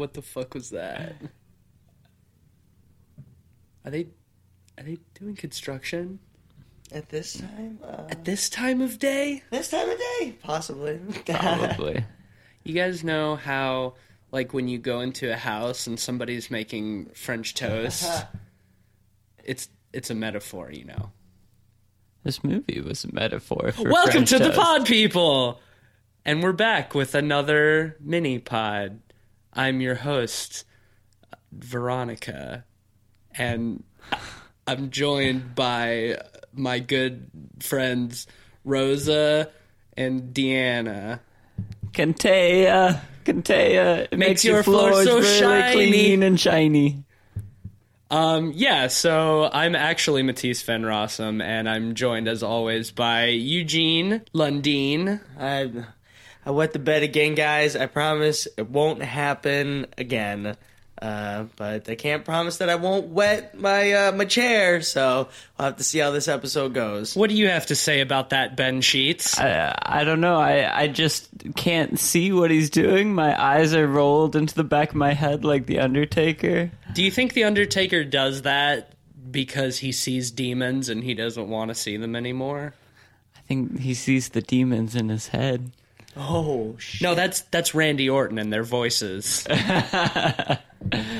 what the fuck was that? Are they are they doing construction At this time, uh, at this time of day? this time of day, possibly. Probably. You guys know how like when you go into a house and somebody's making French toast, it's it's a metaphor, you know. this movie was a metaphor for Welcome French to the pod, people! And we're back with another mini pod. I'm your host, Veronica, and I'm joined by my good friends Rosa and Deanna. Cantea. Cantea. It makes, your your floor floors so really shiny. clean and shiny. Um, yeah, so I'm actually Matisse Van Rossum, and I'm joined as always by Eugene Lundeen. I, I wet the bed again, guys. I promise it won't happen again. Uh, but I can't promise that I won't wet my uh, my chair. So we'll have to see how this episode goes. What do you have to say about that, Ben Sheets? I, I don't know. I, I just can't see what he's doing. My eyes are rolled into the back of my head like the Undertaker. Do you think The Undertaker does that because he sees demons and he doesn't want to see them anymore? I think he sees the demons in his head. Oh shit! No, that's that's Randy Orton and their voices.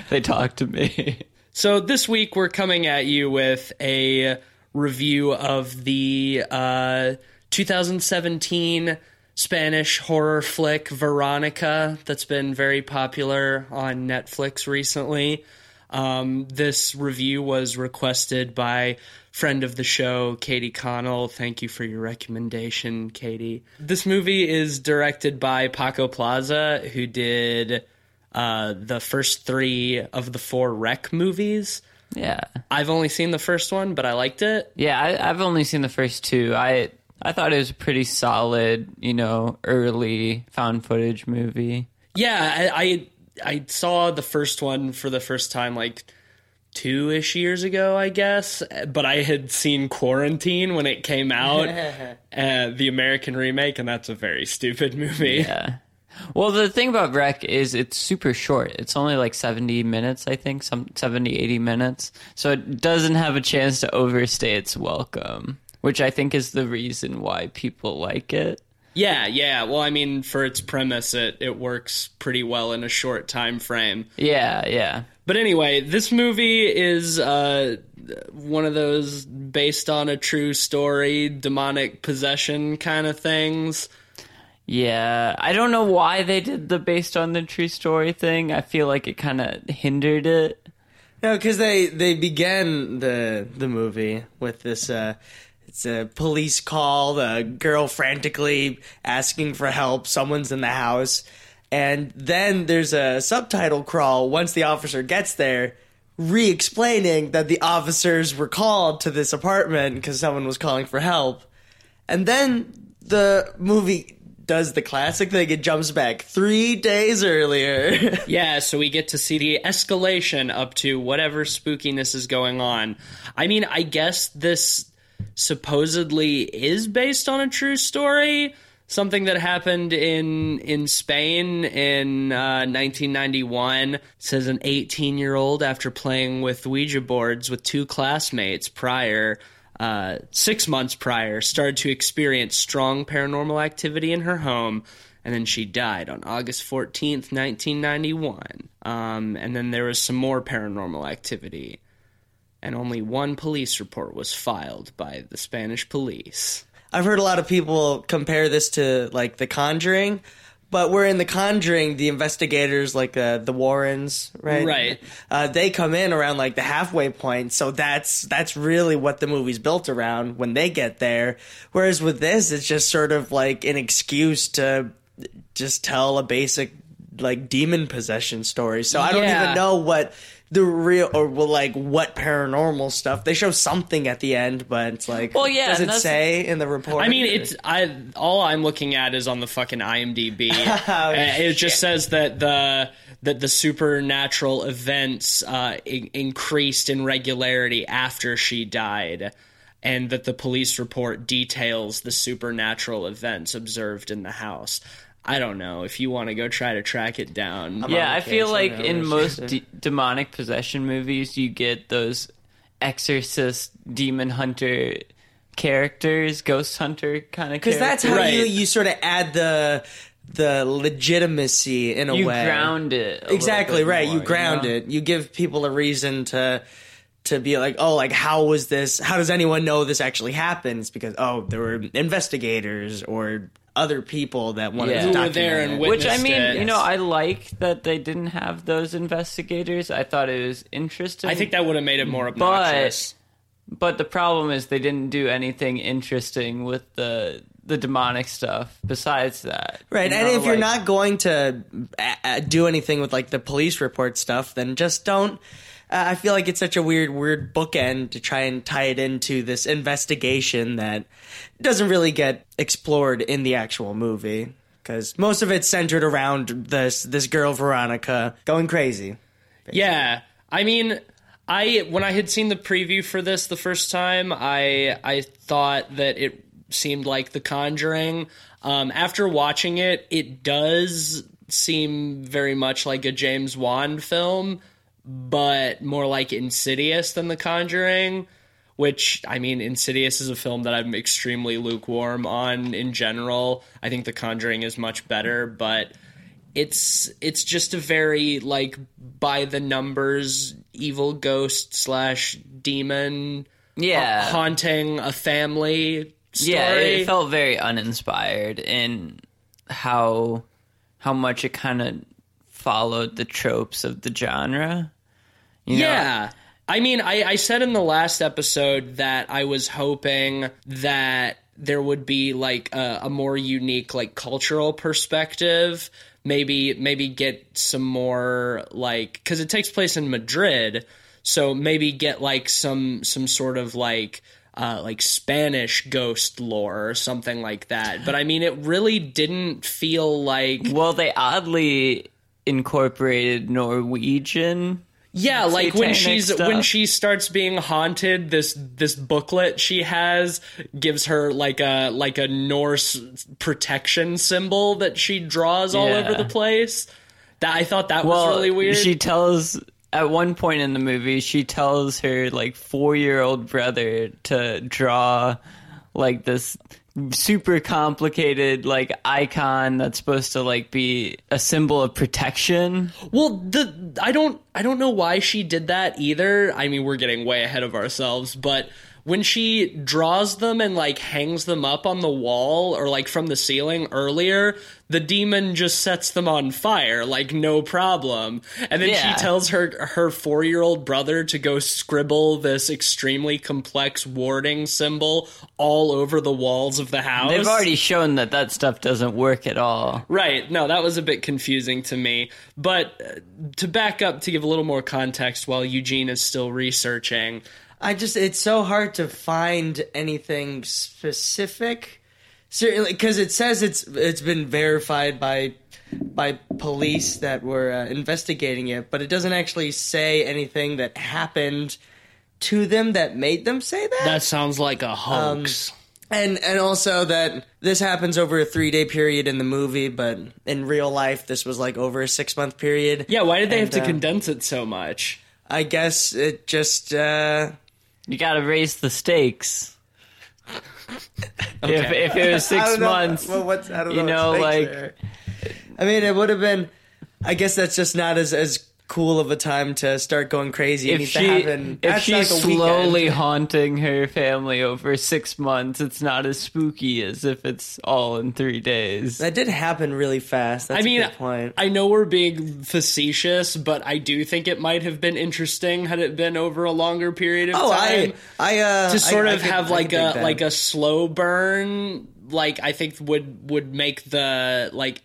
They talk to me. so this week we're coming at you with a review of the uh, 2017 Spanish horror flick Veronica that's been very popular on Netflix recently. Um, this review was requested by friend of the show, Katie Connell. Thank you for your recommendation, Katie. This movie is directed by Paco Plaza, who did uh, the first three of the four Rec movies. Yeah. I've only seen the first one, but I liked it. Yeah, I, I've only seen the first two. I I thought it was a pretty solid, you know, early found footage movie. Yeah, I, I I saw the first one for the first time like two ish years ago, I guess. But I had seen Quarantine when it came out, uh, the American remake, and that's a very stupid movie. Yeah. Well, the thing about Rec is it's super short. It's only like 70 minutes, I think, some 70, 80 minutes. So it doesn't have a chance to overstay its welcome, which I think is the reason why people like it. Yeah, yeah. Well, I mean, for its premise, it it works pretty well in a short time frame. Yeah, yeah. But anyway, this movie is uh, one of those based on a true story, demonic possession kind of things. Yeah, I don't know why they did the based on the true story thing. I feel like it kind of hindered it. No, because they they began the the movie with this. Uh, it's a police call. The girl frantically asking for help. Someone's in the house, and then there's a subtitle crawl once the officer gets there, re-explaining that the officers were called to this apartment because someone was calling for help, and then the movie does the classic thing. It jumps back three days earlier. Yeah, so we get to see the escalation up to whatever spookiness is going on. I mean, I guess this supposedly is based on a true story, something that happened in in Spain in uh, 1991. It says an 18 year old after playing with Ouija boards with two classmates prior. Uh, six months prior, started to experience strong paranormal activity in her home, and then she died on August 14th, 1991. Um, and then there was some more paranormal activity, and only one police report was filed by the Spanish police. I've heard a lot of people compare this to like The Conjuring, but we're in The Conjuring, the investigators, like uh, the Warrens, right? Right. Uh, they come in around like the halfway point, so that's that's really what the movie's built around when they get there. Whereas with this, it's just sort of like an excuse to just tell a basic like demon possession story. So I don't Yeah. even know what the real or well, like what paranormal stuff. They show something at the end, but it's like, Well, yeah, does and it say in the report? I mean, it's I. All I'm looking at is on the fucking IMDb. Uh, it just says that the that the supernatural events uh, in- increased in regularity after she died, and that the police report details the supernatural events observed in the house. I don't know if you want to go try to track it down. I'm yeah, I feel like in most de- demonic possession movies, you get those exorcist, demon hunter characters, ghost hunter kind of because that's how Right. you you sort of add the the legitimacy in a you way. You ground it. a exactly bit right. more, you ground know? it. You give people a reason to to be like, oh, like how was this? How does anyone know this actually happens? Because oh, there were investigators or other people that wanted Yeah. to Who were document there and it. Which I mean, it. you know, I like that they didn't have those investigators. I thought it was interesting. I think that would have made it more obnoxious. But the problem is they didn't do anything interesting with the the demonic stuff besides that. Right, You and know, if you're not going to uh, uh, do anything with like the police report stuff, then just don't. Uh, I feel like it's such a weird, weird bookend to try and tie it into this investigation that doesn't really get explored in the actual movie because most of it's centered around this this girl Veronica going crazy. Yeah, I mean, I when I had seen the preview for this the first time, I I thought that it seemed like The Conjuring. Um, after watching it, it does seem very much like a James Wan film, but more like Insidious than The Conjuring. Which I mean, Insidious is a film that I'm extremely lukewarm on in general. I think The Conjuring is much better, but it's it's just a very like by the numbers evil ghost slash demon yeah, uh, haunting a family story. yeah, it felt very uninspired in how how much it kind of followed the tropes of the genre. You know? yeah. I mean, I, I said in the last episode that I was hoping that there would be like a, a more unique, like cultural perspective. Maybe, maybe get some more like because it takes place in Madrid, so maybe get like some some sort of like uh, like Spanish ghost lore or something like that. But I mean, it really didn't feel like Well, they oddly incorporated Norwegian. Yeah, like when she's stuff. when she starts being haunted, this this booklet she has gives her like a like a Norse protection symbol that she draws all Yeah. over the place. That I thought that Well, was really weird. She tells at one point in the movie, she tells her like four year old brother to draw like this super complicated like icon that's supposed to like be a symbol of protection. Well, the I don't I don't know why she did that either. I mean, we're getting way ahead of ourselves, but when she draws them and like hangs them up on the wall or like from the ceiling earlier, the demon just sets them on fire like no problem. And then Yeah. she tells her her 4-year-old brother to go scribble this extremely complex warding symbol all over the walls of the house. They've already shown that that stuff doesn't work at all. Right. No, that was a bit confusing to me. But uh, to back up to give a little more context while Eugene is still researching, I just it's so hard to find anything specific. Certainly, because it says it's it's been verified by by police that were uh, investigating it, but it doesn't actually say anything that happened to them that made them say that. that sounds like a hoax. and and also that this happens over a three day period in the movie, but in real life this was like over a six month period. yeah, why did they have to uh, condense it so much? I guess it just uh, You got to raise the stakes. If, if it was six months, Well, what's, I don't you know, know, like- there. I mean, it would have been. I guess that's just not as as cool of a time to start going crazy. It if she to happen. if That's she's like a weekend. slowly haunting her family over six months, it's not as spooky as if it's all in three days. That did happen really fast. That's I mean, a good point. I know we're being facetious, but I do think it might have been interesting had it been over a longer period of oh, time. I, I, uh, to sort I, I of could- have I like could dig a like a slow burn like i think would would make the like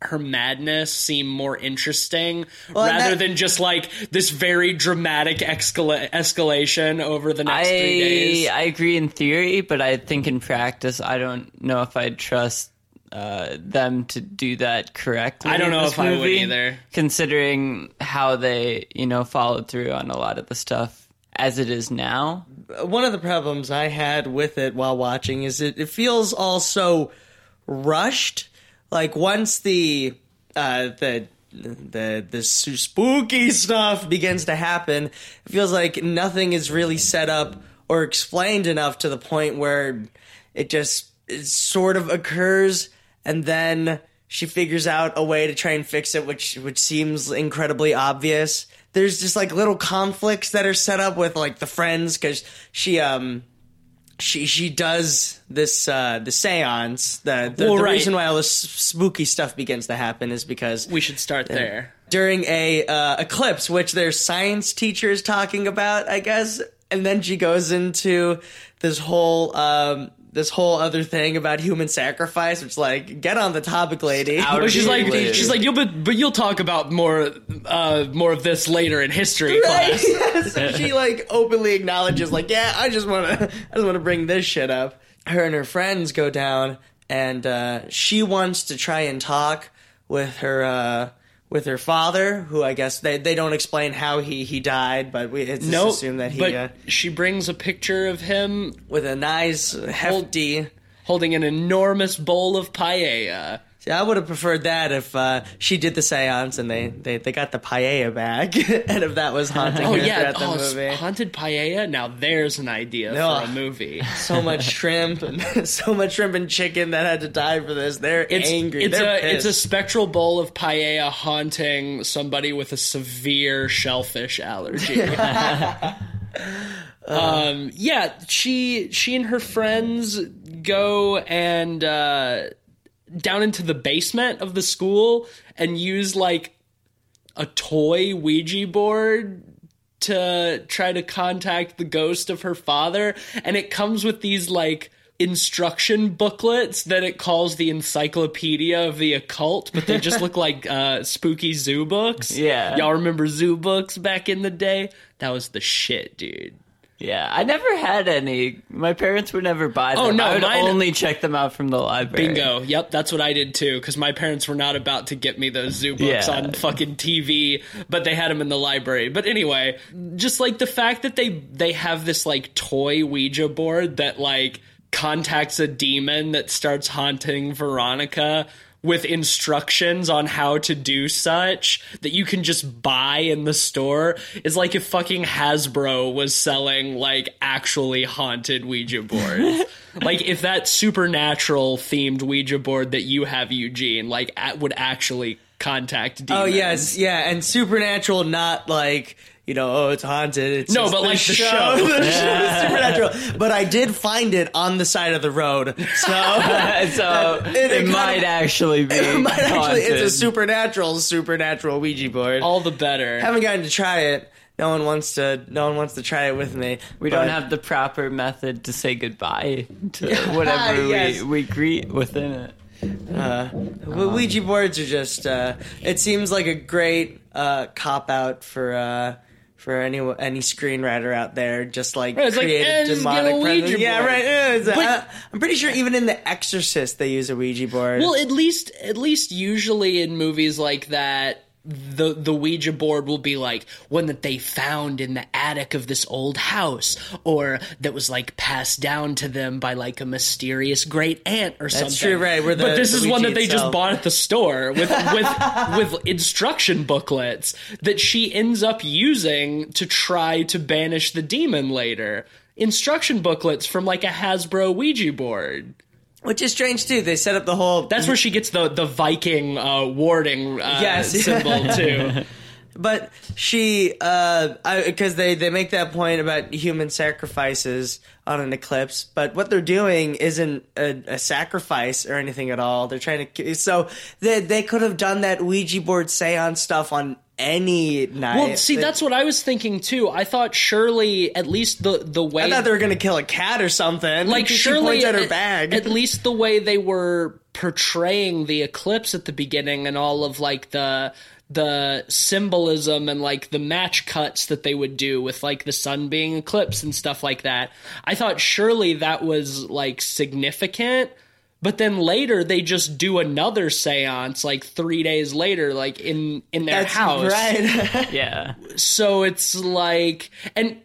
her madness seem more interesting and rather that- than just like this very dramatic escala- escalation over the next three days I I agree in theory, but I think in practice, I don't know if I'd trust uh, them to do that correctly. I don't know this if I would either. considering how they you know followed through on a lot of the stuff as it is now. one of the problems I had with it while watching is it, it feels all so rushed. Like once the uh, the the the spooky stuff begins to happen, it feels like nothing is really set up or explained enough to the point where it just it sort of occurs, and then she figures out a way to try and fix it, which which seems incredibly obvious. There's just like little conflicts that are set up with like the friends because she um she she does this uh the seance the the, Well, the right. reason why all this spooky stuff begins to happen is because We should start there. during a uh, eclipse which their science teacher is talking about i guess and then she goes into this whole um this whole other thing about human sacrifice which like get on the topic lady Out But she's like, league. she's like, you'll, but, but you'll talk about more, uh, more of this later in history Right? class. Yes. And she like openly acknowledges, like, yeah, I just want to, I just want to bring this shit up. Her and her friends go down, and uh, she wants to try and talk with her, uh, with her father, who I guess they they don't explain how he he died, but we it's just assume that he but uh, she brings a picture of him with a nice hefty. holding an enormous bowl of paella. See, I would have preferred that if uh, she did the seance and they, they, they got the paella back, and if that was haunting Oh her yeah, throughout oh, the movie. haunted paella. Now there's an idea No. for a movie. so much shrimp and so much shrimp and chicken that had to die for this. They're It's, angry. It's They're a it's a spectral bowl of paella haunting somebody with a severe shellfish allergy. um, yeah, she she and her friends go and uh, down into the basement of the school and use like a toy Ouija board to try to contact the ghost of her father. And it comes with these like instruction booklets that it calls the encyclopedia of the occult but they just look like uh spooky Zoobooks. Yeah. y'all remember Zoobooks back in the day? That was the shit dude Yeah, I never had any. My parents would never buy oh, them. Oh, no, I would mine- only check them out from the library. Bingo. Yep, that's what I did too. Because my parents were not about to get me those Zoobooks Yeah. on fucking TV, but they had them in the library. But anyway, just like the fact that they they have this like toy Ouija board that like contacts a demon that starts haunting Veronica with instructions on how to do such that you can just buy in the store is like if fucking Hasbro was selling like actually haunted Ouija boards. like if that supernatural themed Ouija board that you have, Eugene, like a- would actually contact demons. Oh yes, yeah, and supernatural, not like you know, oh, it's haunted. It's No, but like the show. the show is supernatural. But I did find it on the side of the road, so so it it, kind might of- actually be. it might actually it's a supernatural, supernatural Ouija board. All the better. haven't gotten to try it. No one wants to. No one wants to try it with me. We but- don't have the proper method to say goodbye to whatever yes. we, we greet within it. Uh, Ouija boards are just. Uh, it seems like a great uh, cop out for uh, for any any screenwriter out there. Just like Right, like, a just get a demonic presence. Yeah, right. yeah, But- uh, I'm pretty sure even in The Exorcist they use a Ouija board. Well, at least at least usually in movies like that, the the Ouija board will be like one that they found in the attic of this old house, or that was like passed down to them by like a mysterious great aunt or something. true, right, the- but this is one that they just bought at the store with with with instruction booklets that she ends up using to try to banish the demon later. Instruction booklets from like a Hasbro Ouija board. Which is strange too. They set up the whole. That's where she gets the the Viking uh, warding uh, Yes. symbol too. But she, uh, because they they make that point about human sacrifices on an eclipse, but what they're doing isn't a, a sacrifice or anything at all. They're trying to, so they they could have done that Ouija board seance stuff on any night. Well, see, They- that's what I was thinking too. I thought surely, at least the the way I thought they were gonna kill a cat or something. like surely at her bag. at least the way they were portraying the eclipse at the beginning and all of like the the symbolism and like the match cuts that they would do with like the sun being eclipsed and stuff like that. I thought surely that was like significant. But then later they just do another séance like 3 days later like in in their That's house. right. Yeah. So it's like and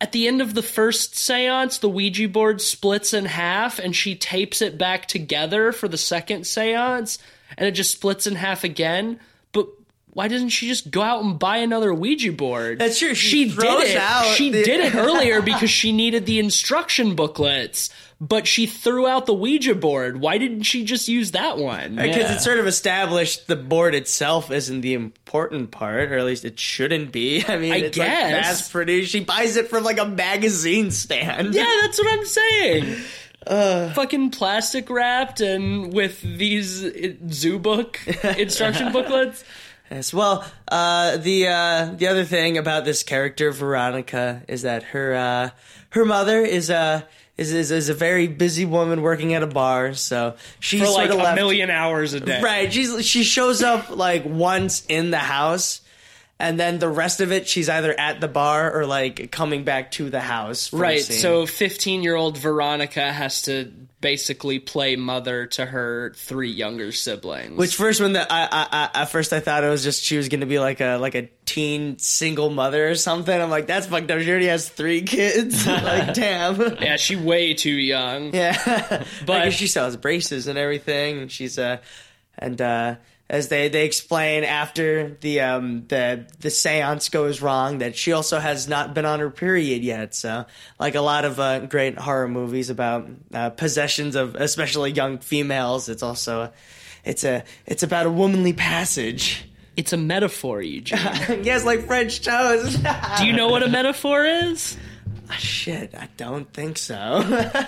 at the end of the first seance, the Ouija board splits in half and she tapes it back together for the second seance and it just splits in half again. But why doesn't she just go out and buy another Ouija board? That's true. She, She did it. out she the- did it earlier because she needed the instruction booklets, but she threw out the Ouija board. Why didn't she just use that one? Because Yeah. it's sort of established the board itself isn't the important part, or at least it shouldn't be. I mean, I it's guess. like mass produced. She buys it from like a magazine stand. Yeah, that's what I'm saying. Uh, Fucking plastic wrapped and with these uh, zoo book instruction booklets. Yes. Well, uh, the uh, the other thing about this character Veronica is that her uh, her mother is a is, is is a very busy woman working at a bar. So she's For like a left, million hours a day. Right. She's she shows up like once in the house. And then the rest of it, she's either at the bar or like coming back to the house. Right. So 15 year old Veronica has to basically play mother to her three younger siblings. Which first one that I, I, I at first I thought it was just she was gonna be like a like a teen single mother or something. I'm like that's fucked up. She already has three kids. like damn. yeah, she way too young. Yeah, But- but she sells braces and everything, and she's uh, and uh, as they they explain after the um the the séance goes wrong that she also has not been on her period yet. So like a lot of uh, great horror movies about uh, possessions of especially young females, it's also it's a it's about a womanly passage. It's a metaphor, Eugene. yes, like French toast. Do you know what a metaphor is? Shit, I don't think so.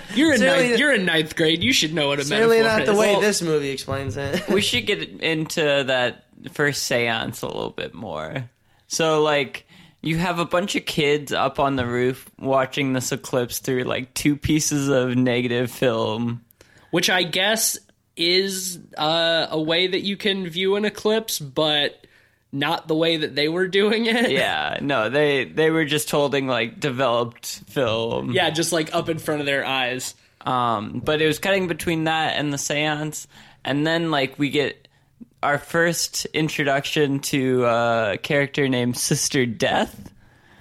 You're in Certainly- ninth, you're in ninth grade. You should know what a Certainly metaphor not the is. way Well, this movie explains it. we should get into that first seance a little bit more. So, like, you have a bunch of kids up on the roof watching this eclipse through like two pieces of negative film. which I guess is uh, a way that you can view an eclipse, but not the way that they were doing it. Yeah, no, they they were just holding like developed film. Yeah, just like up in front of their eyes. Um, but it was cutting between that and the seance, and then like we get our first introduction to a character named Sister Death.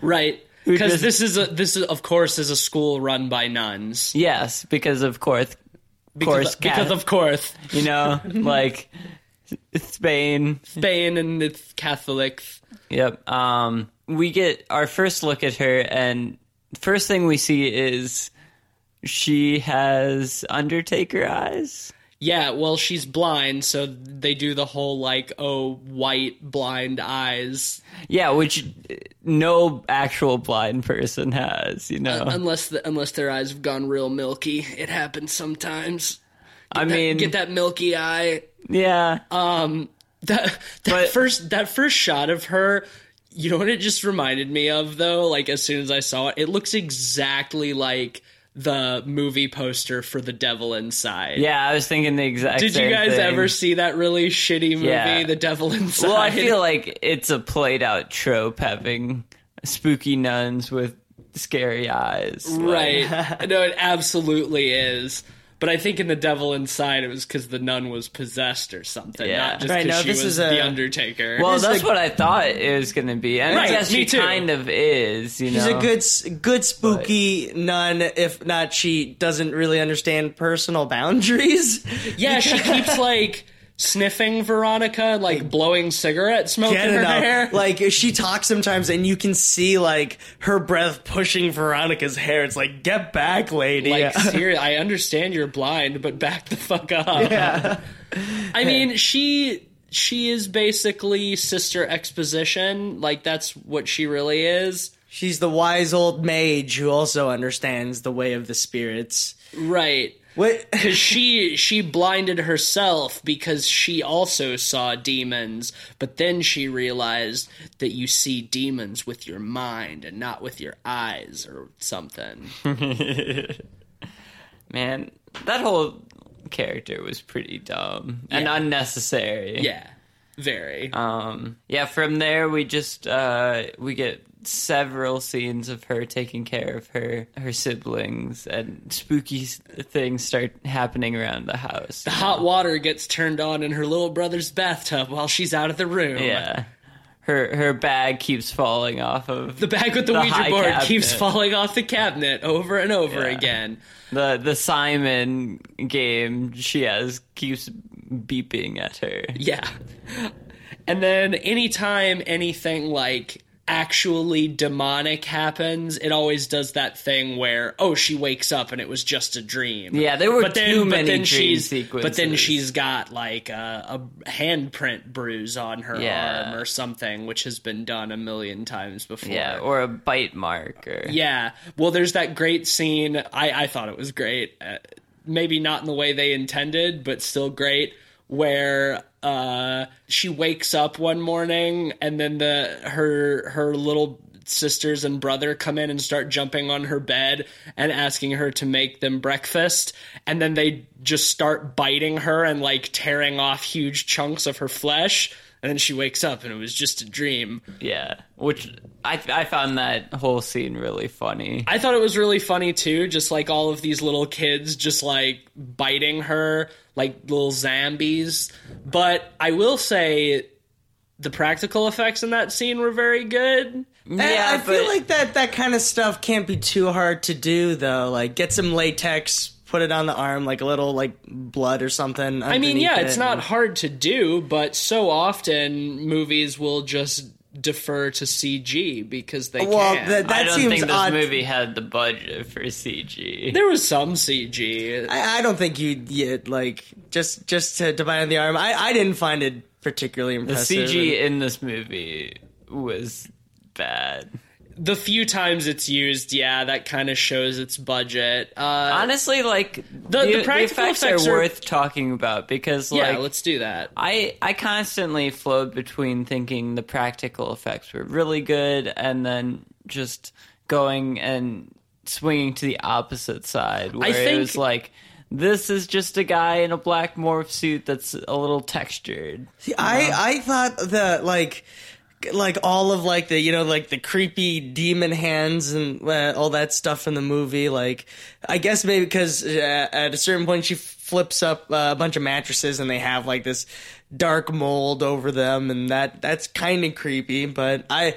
Right. Because this is a this is of course is a school run by nuns. Yes, because of course, Because, course, because of course, you know, like Spain. Spain and it's Catholics. Yep. Um, we get our first look at her, and first thing we see is she has Undertaker eyes. Yeah, well, she's blind, so they do the whole like, oh, white blind eyes, Yeah, which no actual blind person has. You know, unless the, unless their eyes have gone real milky. It happens sometimes. I That- mean, get that milky eye. Yeah. Um, that that But- first that first shot of her, you know what it just reminded me of though. Like as soon as I saw it, it looks exactly like the movie poster for The Devil Inside. Yeah, I was thinking the exact. Did you guys thing. ever see that really shitty movie, Yeah. The Devil Inside? Well, I feel like it's a played out trope having spooky nuns with scary eyes. Right. no, it absolutely is. But I think in The Devil Inside, it was because the nun was possessed or something, Yeah. not just Right, because no, she this was is a- the Undertaker. well, It's that's like- what I thought it was going to be, and Right, I guess me she too. kind of is. You She's know, a good, good spooky nun. If not, she doesn't really understand personal boundaries. Yeah, she keeps like sniffing Veronica, like blowing cigarette smoke Get in her enough. hair. Like she talks sometimes, and you can see like her breath pushing Veronica's hair. It's like, get back, lady. Like, seriously, I understand you're blind, but back the fuck up. yeah. I mean, she she is basically sister exposition. Like that's what she really is. She's the wise old mage who also understands the way of the spirits. Right. What? Because she she blinded herself because she also saw demons, but then she realized that you see demons with your mind and not with your eyes or something. man, that whole character was pretty dumb and unnecessary. Yeah, very. Um, yeah, from there we just uh, we get several scenes of her taking care of her her siblings and spooky things start happening around the house. The hot water gets turned on in her little brother's bathtub while she's out of the room. Yeah. her her bag keeps falling off of The bag with the, The Ouija board cabinet. keeps falling off the cabinet over and over Yeah. again. the the Simon game she has keeps beeping at her. Yeah. And then anytime anything like actually demonic happens, it always does that thing where oh she wakes up and it was just a dream. Yeah, there were but then, too but many then dream she's, sequences. But then she's got like a, a handprint bruise on her Yeah. arm or something, which has been done a million times before. Yeah, or a bite mark or Yeah. Well, there's that great scene. I, I thought it was great. Uh, maybe not in the way they intended, but still great. Where uh, she wakes up one morning and then the her her little sisters and brother come in and start jumping on her bed and asking her to make them breakfast. And then they just start biting her and like tearing off huge chunks of her flesh and then she wakes up and it was just a dream yeah, which I I found that whole scene really funny. I thought it was really funny too, just like all of these little kids just like biting her like little zombies. But I will say the practical effects in that scene were very good. And yeah, I feel but- like that that kind of stuff can't be too hard to do though. Like get some latex, put it on the arm, like a little like blood or something. I mean, yeah, it's not not. hard to do, but so often movies will just defer to CG because they Well, can. that- I don't seems think this odd. movie had the budget for CG. there was some CG. I, I don't think you yet like just just to, to bite on the arm. I I didn't find it particularly impressive. the impressive. CG in this movie was bad. The few times it's used, yeah, that kind of shows its budget. Uh, Honestly, like The- the, the practical effects, effects are, are- worth talking about because yeah, like let's do that. I I constantly flowed between thinking the practical effects were really good and then just going and swinging to the opposite side where it think- was like this is just a guy in a black morph suit that's a little textured. See, I I thought that like like all of like the you know like the creepy demon hands and uh, all that stuff in the movie like I guess maybe because uh, at a certain point she flips up uh, a bunch of mattresses and they have like this dark mold over them and that that's kind of creepy but I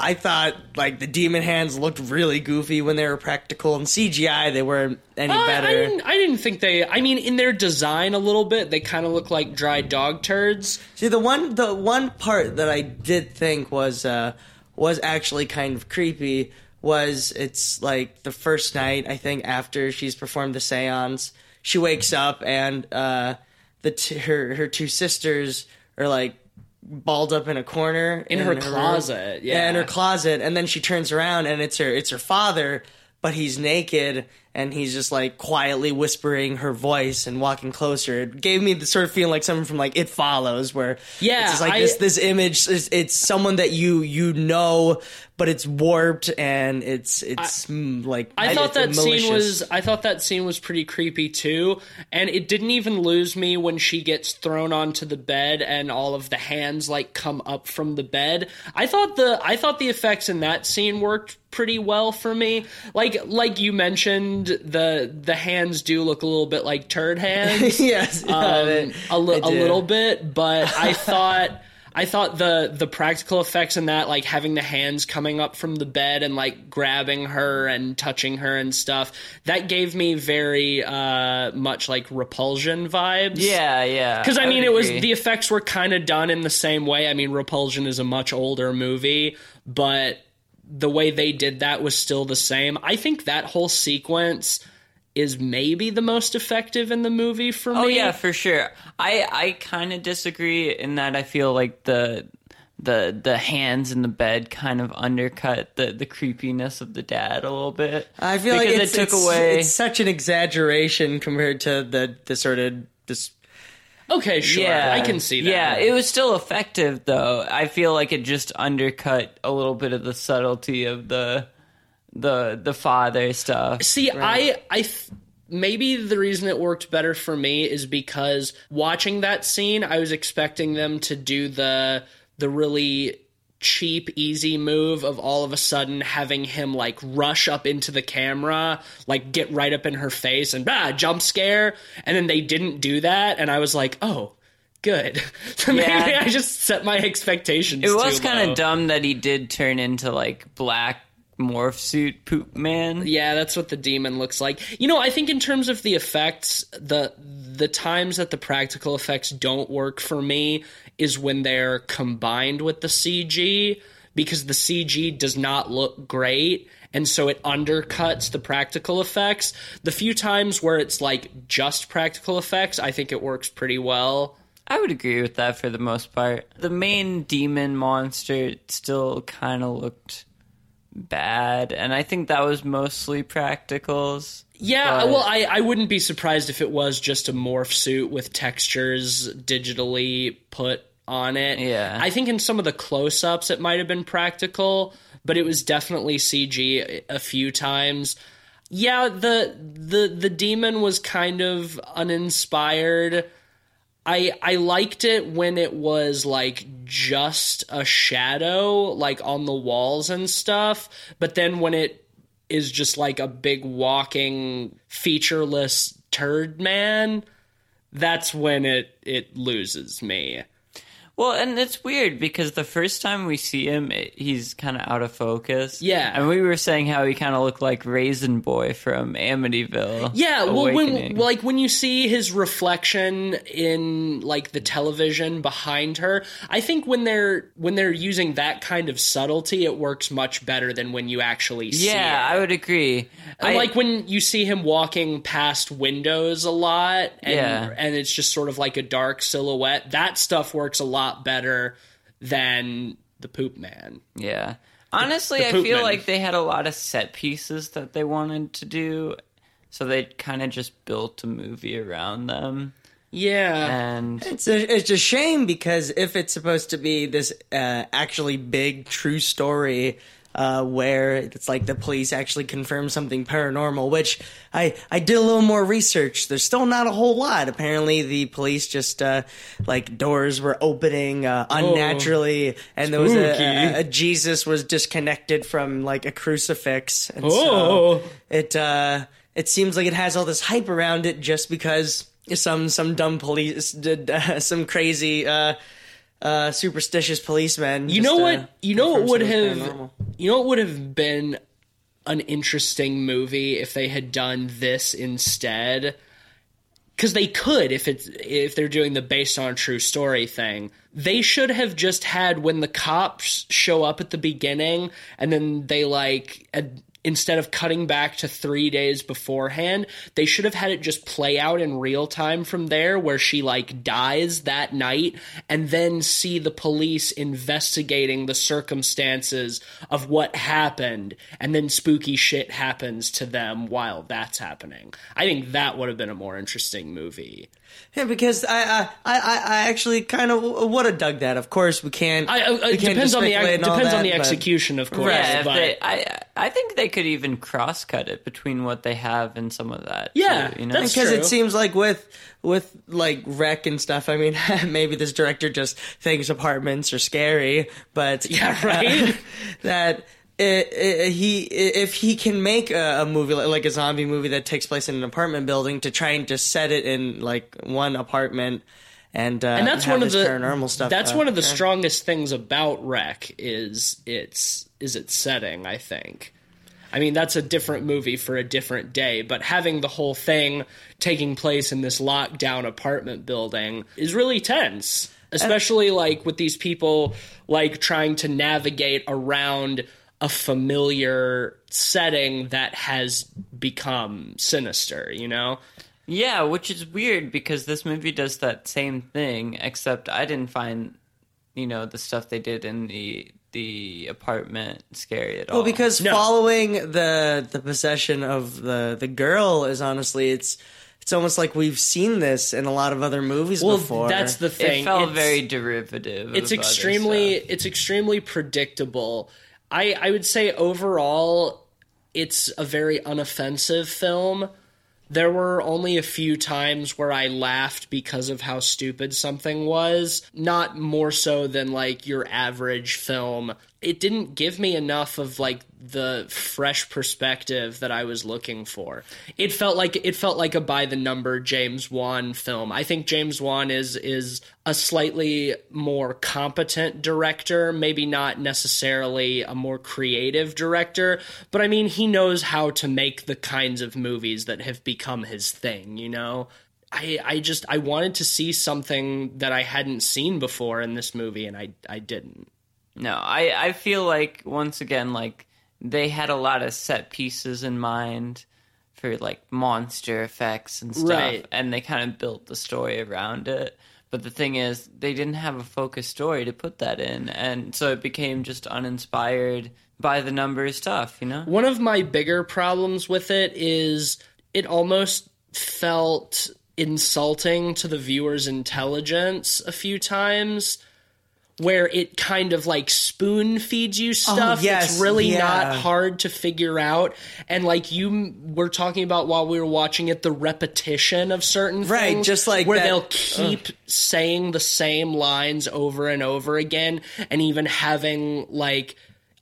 I thought like the demon hands looked really goofy when they were practical and CGI they weren't any Uh, better I didn't. I didn't think they. I mean, in their design, a little bit, they kind of look like dry dog turds. See the one the one part that I did think was uh was actually kind of creepy was it's like the first night I think after she's performed the séance she wakes up and uh the t- her her two sisters are like balled up in a corner In her room. closet, yeah in her closet and then she turns around and it's her it's her father but he's naked and he's just like quietly whispering her voice and walking closer. It gave me the sort of feeling like someone from like It Follows, where Yeah, it's just like I- this this image. Is, it's someone that you you know, but it's warped and it's it's mm, like I thought it's that scene was. I thought that scene was pretty creepy too, and it didn't even lose me when she gets thrown onto the bed and all of the hands like come up from the bed. I thought the. I thought the effects in that scene worked pretty well for me. Like like you mentioned, the the hands do look a little bit like turd hands. yes, yeah, um, they- a, li- a little bit, but I thought I thought the the practical effects in that, like having the hands coming up from the bed and like grabbing her and touching her and stuff, that gave me very uh, much like repulsion vibes. Yeah, yeah. Because I would mean, it was agree. the effects were kind of done in the same way. I mean, Repulsion is a much older movie, but the way they did that was still the same. I think that whole sequence is maybe the most effective in the movie for oh, me. Oh yeah, for sure. I I kind of disagree in that I feel like the the the hands in the bed kind of undercut the the creepiness of the dad a little bit. I feel like Because it's, it took it's- away. It's such an exaggeration compared to the the sort of this. Okay, sure. yeah, I can see that. Yeah, it was still effective though. I feel like it just undercut a little bit of the subtlety of the the the father stuff. See, I, I, th- maybe the reason it worked better for me is because watching that scene, I was expecting them to do the the really cheap, easy move of all of a sudden having him like rush up into the camera, like get right up in her face and ah, jump scare, and then they didn't do that, and I was like, oh. good. So maybe I just set my expectations. It was kind of dumb that he did turn into like black morph suit poop man. Yeah, that's what the demon looks like. You know, I think in terms of the effects, the the times that the practical effects don't work for me is when they're combined with the CG because the CG does not look great and so it undercuts the practical effects. The few times where it's like just practical effects, I think it works pretty well. I would agree with that for the most part. The main demon monster still kind of looked bad, and I think that was mostly practicals. Yeah, But- well, I, I wouldn't be surprised if it was just a morph suit with textures digitally put on it. Yeah. I think in some of the close ups it might have been practical, but it was definitely CG a few times. Yeah, the the the demon was kind of uninspired. I I liked it when it was like just a shadow like on the walls and stuff, but then when it is just like a big walking featureless turd man, that's when it it loses me. Well, and it's weird because the first time we see him, it, he's kind of out of focus. Yeah. and we were saying how he kind of looked like Raisin Boy from Amityville. Yeah, well, when like when you see his reflection in like the television behind her, I think when they're when they're using that kind of subtlety, it works much better than when you actually see yeah. I would agree. And I- like when you see him walking past windows a lot, and, Yeah. and it's just sort of like a dark silhouette. That stuff works a lot better than the poop man. Yeah. Honestly, the I feel men. like they had a lot of set pieces that they wanted to do, so they kind of just built a movie around them. Yeah, And It's a, it's a shame because if it's supposed to be this uh, actually big true story uh, where it's like the police actually confirm something paranormal, which I I did a little more research. There's still not a whole lot. Apparently, the police just uh, like doors were opening uh, unnaturally, and there was a, a, a Jesus was disconnected from like a crucifix. And Oh. so it uh, it seems like it has all this hype around it just because some some dumb police did uh, some crazy uh, uh, superstitious policemen. you know uh, what? You know what would have paranormal. you know what would have been an interesting movie if they had done this instead. Because they could, if it's if they're doing the based on a true story thing, they should have just had when the cops show up at the beginning, and then they like ad- instead of cutting back to three days beforehand, they should have had it just play out in real time from there, where she like dies that night, and then see the police investigating the circumstances of what happened, and then spooky shit happens to them while that's happening. I think that would have been a more interesting movie. Yeah, because I I, I, I actually kind of would have dug that. Of course, we can't. I, I, we it can't depends on the speculate and depends on that, the but- execution, of course. yeah, but they, I I think they could even cross cut it between what they have and some of that. Yeah, too, you know? that's- because true. it seems like with with like Rec and stuff. I mean, maybe this director just thinks apartments are scary, but Yeah, right? that. He if he can make a, movie like, a zombie movie that takes place in an apartment building to try and just set it in like one apartment and uh, and that's one of the paranormal stuff. That's uh, one of the yeah. strongest things about Rec is its is its setting. I think. I mean, that's a different movie for a different day, but having the whole thing taking place in this lockdown apartment building is really tense, especially like with these people like trying to navigate around a familiar setting that has become sinister, you know? Yeah, which is weird because this movie does that same thing, except I didn't find, you know, the stuff they did in the the apartment scary at all. Well, because No. following the the possession of the the girl is honestly it's it's almost like we've seen this in a lot of other movies Well, before. that's the thing. it felt It's- very derivative. it's of other extremely stuff. it's extremely predictable. I I would say overall it's a very unoffensive film. There were only a few times where I laughed because of how stupid something was, not more so than like your average film it didn't give me enough of like the fresh perspective that I was looking for. It felt like it felt like a by the number James Wan film. I think James Wan is is a slightly more competent director, maybe not necessarily a more creative director, but I mean he knows how to make the kinds of movies that have become his thing, you know? I, I just I wanted to see something that I hadn't seen before in this movie and I I didn't. No, I, I feel like once again, like they had a lot of set pieces in mind for like monster effects and stuff, Right. and they kind of built the story around it. But the thing is, they didn't have a focused story to put that in, and so it became just uninspired by the numbers stuff, you know. One of my bigger problems with it is it almost felt insulting to the viewer's intelligence a few times where it kind of like spoon feeds you oh, stuff yes, that's really yeah. not hard to figure out and like you were talking about while we were watching it the repetition of certain Right, things just like where that- they'll keep saying the same lines over and over again and even having like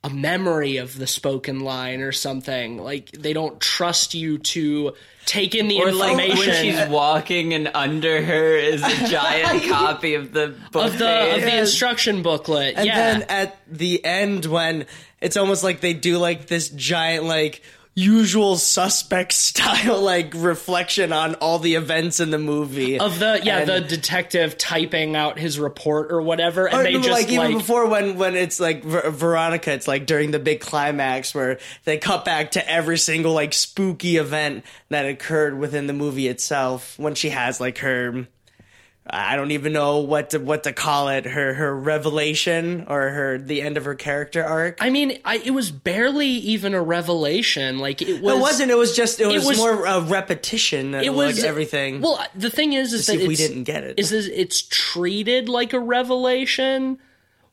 a memory of the spoken line or something. Like they don't trust you to take in the Or like information. when she's walking and under her is a giant copy of the book of the of the instruction booklet And yeah. then at the end, when it's almost like they do like this giant, like usual suspect style, like reflection on all the events in the movie. of the yeah And- the detective typing out his report or whatever and Or they just like like, even before when when it's like Ver- Veronica, it's like during the big climax where they cut back to every single like spooky event that occurred within the movie itself when she has like her. I don't even know what to what to call it. Her her revelation or her the end of her character arc. I mean I, it was barely even a revelation like it was it wasn't. It was just. It was, was- more a repetition. it It was like everything. Well, the thing is, is that we didn't get it. Is that it's treated like a revelation,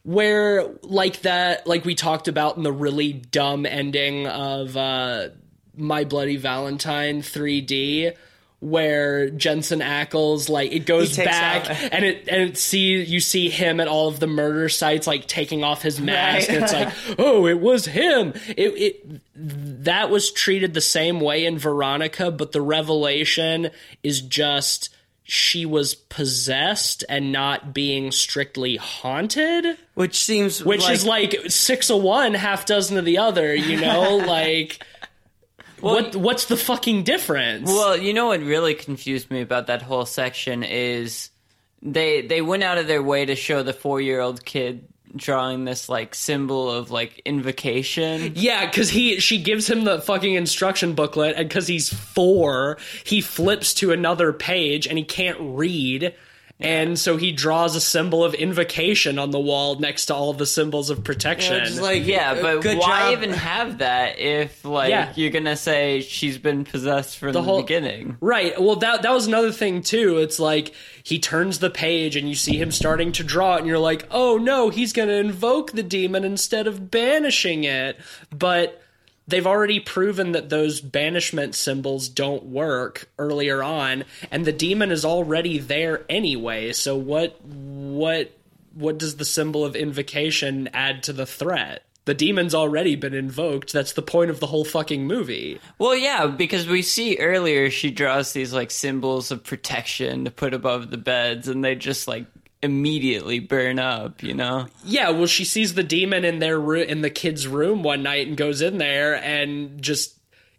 where like that, like we talked about in the really dumb ending of uh, My Bloody Valentine 3D. Where Jensen Ackles like it goes back off- and it and it see you see him at all of the murder sites like taking off his mask Right. and it's like oh it was him it it that was treated the same way in Veronica, but the revelation is just she was possessed and not being strictly haunted, which seems which is like six of one, half dozen of the other. You know, like what what's the fucking difference? Well, you know what really confused me about that whole section is they they went out of their way to show the four year old kid drawing this like symbol of like invocation. Yeah, because he she gives him the fucking instruction booklet, and because he's four, he flips to another page and he can't read. And so he draws a symbol of invocation on the wall next to all the symbols of protection. It's like Yeah, uh, but good why job. even have that if like Yeah. you're gonna say she's been possessed from the, whole- beginning? Right. Well, that that was another thing too. It's like he turns the page and you see him starting to draw it, and you're like, "Oh no, he's going to invoke the demon instead of banishing it." But they've already proven that those banishment symbols don't work earlier on, and the demon is already there anyway. So what what what does the symbol of invocation add to the threat? The demon's already been invoked. That's the point of the whole fucking movie. Well, yeah, because we see earlier she draws these like symbols of protection to put above the beds, and they just like immediately burn up. You know? Yeah, well, she sees the demon in their ro- in the kid's room one night and goes in there and just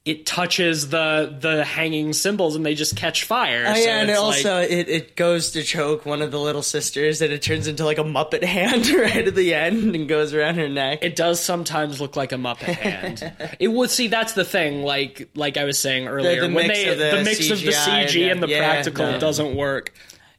it touches the the hanging symbols and they just catch fire. Oh So yeah, and it it's also like- it, it goes to choke one of the little sisters, and it turns into like a Muppet hand right at the end and goes around her neck. it does sometimes look like a Muppet hand. it would see that's the thing. Like like I was saying earlier, the when mix they of the the mix of the CG and and the the- yeah, practical no. doesn't work.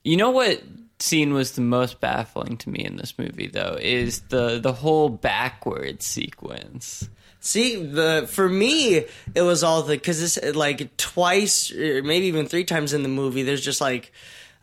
You know what scene was the most baffling to me in this movie though is the the whole backward sequence. See, the for me it was all the because this like twice or maybe even three times in the movie. There's just like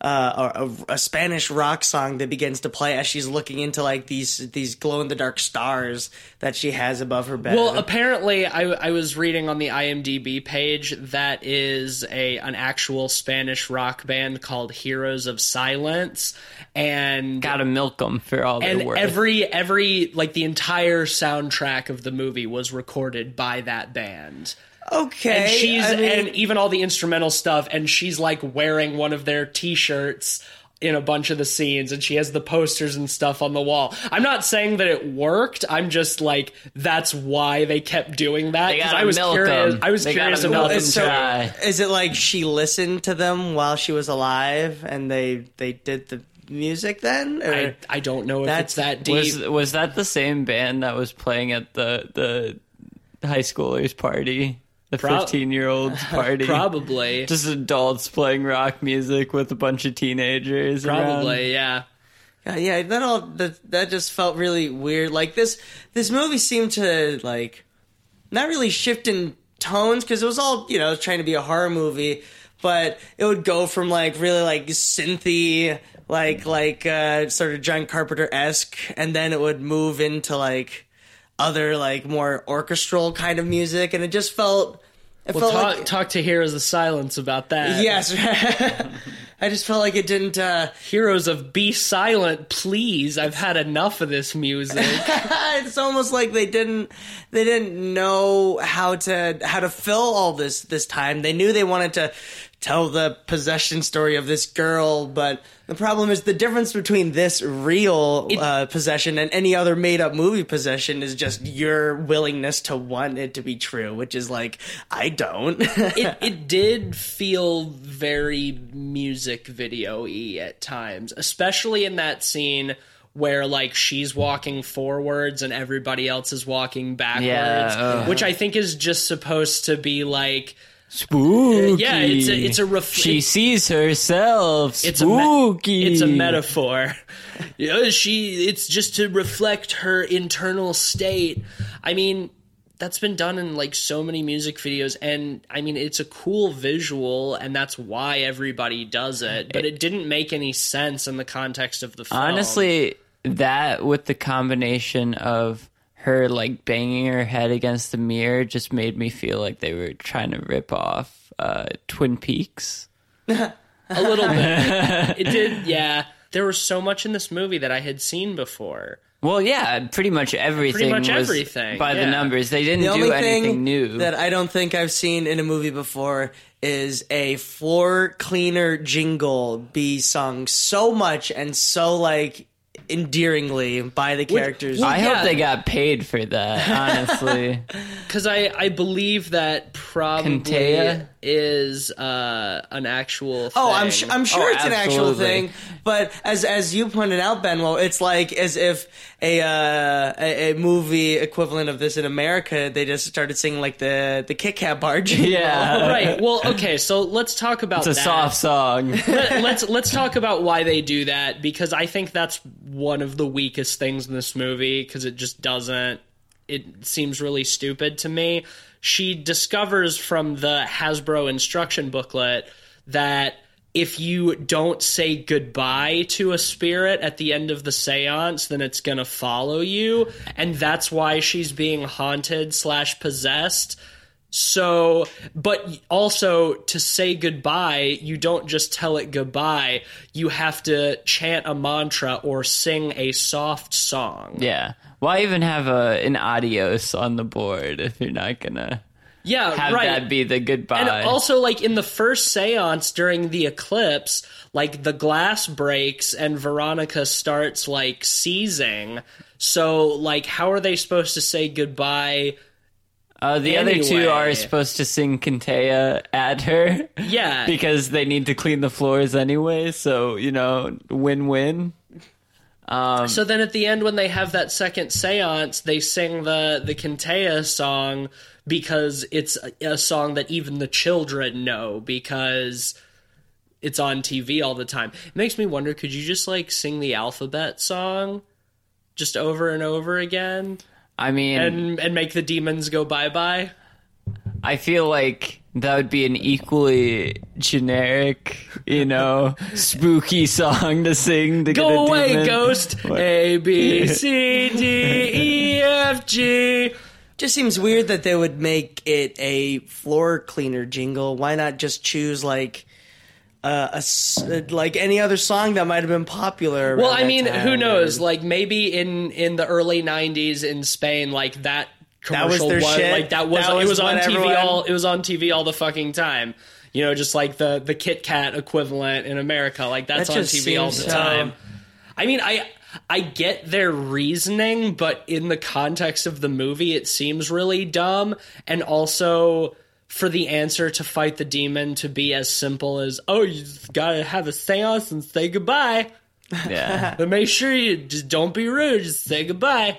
uh, a, a Spanish rock song that begins to play as she's looking into like these these glow in the dark stars that she has above her bed. Well, apparently, I, I was reading on the IMDb page that is a an actual Spanish rock band called Heroes of Silence, and Gotta milk them for all and their worth. every every like the entire soundtrack of the movie was recorded by that band. Okay, And she's I mean, and even all the instrumental stuff, and she's like wearing one of their T-shirts in a bunch of the scenes, and she has the posters and stuff on the wall. I'm not saying that it worked. I'm just like that's why they kept doing that. They 'cause gotta I was milk curious. 'em. I was They curious about milk 'em this. so try. is it like she listened to them while she was alive and they they did the music then? Or? I, I don't know if That's- it's that deep. was was that the same band that was playing at the the high schoolers party, the Prob- fifteen year olds party? Probably. Just adults playing rock music with a bunch of teenagers. around. Probably, yeah. Yeah, yeah, that all that that just felt really weird. Like this this movie seemed to like not really shift in tones because it was all you know trying to be a horror movie, but it would go from like really like synthy, like like uh, sort of John Carpenter esque, and then it would move into like other like more orchestral kind of music, and it just felt. It Well, felt talk, like talk to Heroes of Silence about that. yes, I just felt like it didn't. uh Heroes of Be Silent, please. I've had enough of this music. it's almost like they didn't they didn't know how to how to fill all this this time. They knew they wanted to tell the possession story of this girl, but the problem is the difference between this real uh, possession and any other made up movie possession is just your willingness to want it to be true, which is like I don't. it it did feel very music video y at times, especially in that scene where like she's walking forwards and everybody else is walking backwards, Yeah, ugh. which I think is just supposed to be like Spooky. Yeah, it's a- it's a ref- She sees herself. it's a me- spooky. it's a metaphor. You know, she it's just to reflect her internal state. I mean, that's been done in like so many music videos and I mean it's a cool visual and that's why everybody does it, but it didn't make any sense in the context of the film. Honestly, that with the combination of her like banging her head against the mirror just made me feel like they were trying to rip off uh, Twin Peaks. a little bit. it did, yeah. There was so much in this movie that I had seen before. Well, yeah, pretty much everything. Pretty much was everything, by the numbers. They didn't the do only anything thing new. that I don't think I've seen in a movie before is a floor cleaner jingle be sung so much and so like endearingly by the characters. well, I yeah. hope they got paid for that. Honestly, Because I, I believe that probably Kintea? is uh, an actual. Oh, I'm thing. sh- I'm sure Oh, it's an actual thing, but as as you pointed out, Benwell, it's like as if a, uh, a a movie equivalent of this in America, they just started singing like the the Kit Kat bar jingle. yeah, right. Well, okay. So let's talk about It's a that. soft song. Let, let's let's talk about why they do that because I think that's one of the weakest things in this movie because it just doesn't. It seems really stupid to me. She discovers from the Hasbro instruction booklet that if you don't say goodbye to a spirit at the end of the seance, then it's gonna follow you, and that's why she's being haunted slash possessed. So, but also to say goodbye, you don't just tell it goodbye. You have to chant a mantra or sing a soft song. Yeah. Why even have a an adios on the board if you're not gonna Yeah, have right. that be the goodbye? and also, like in the first seance during the eclipse, like the glass breaks and Veronica starts like seizing. So, like, how are they supposed to say goodbye? Uh, the other two are supposed to sing Kintea at her Yeah, because they need to clean the floors anyway. So you know, win-win. Um, So then at the end when they have that second seance, they sing the the Kintea song because it's a, a song that even the children know because it's on TV all the time. It makes me wonder could you just like sing the alphabet song just over and over again I mean, and and make the demons go bye-bye? I feel like that would be an equally generic, you know, spooky song to sing to get a Go away, demon. ghost. A B C D E F G. Just seems weird that they would make it a floor cleaner jingle. Why not just choose like uh, a like any other song that might have been popular? Well, I mean, who knows? Like maybe in in the early '90s in Spain, like that That was commercial shit? like that was, That it was was on TV everyone- all it was on TV all the fucking time. You know, just like the the Kit Kat equivalent in America, like that's That on TV all the so- time. I mean, I I get their reasoning, but in the context of the movie, it seems really dumb, and also for the answer to fight the demon to be as simple as, "Oh, you just gotta have a seance and say goodbye." Yeah. But make sure you just don't be rude. Just say goodbye.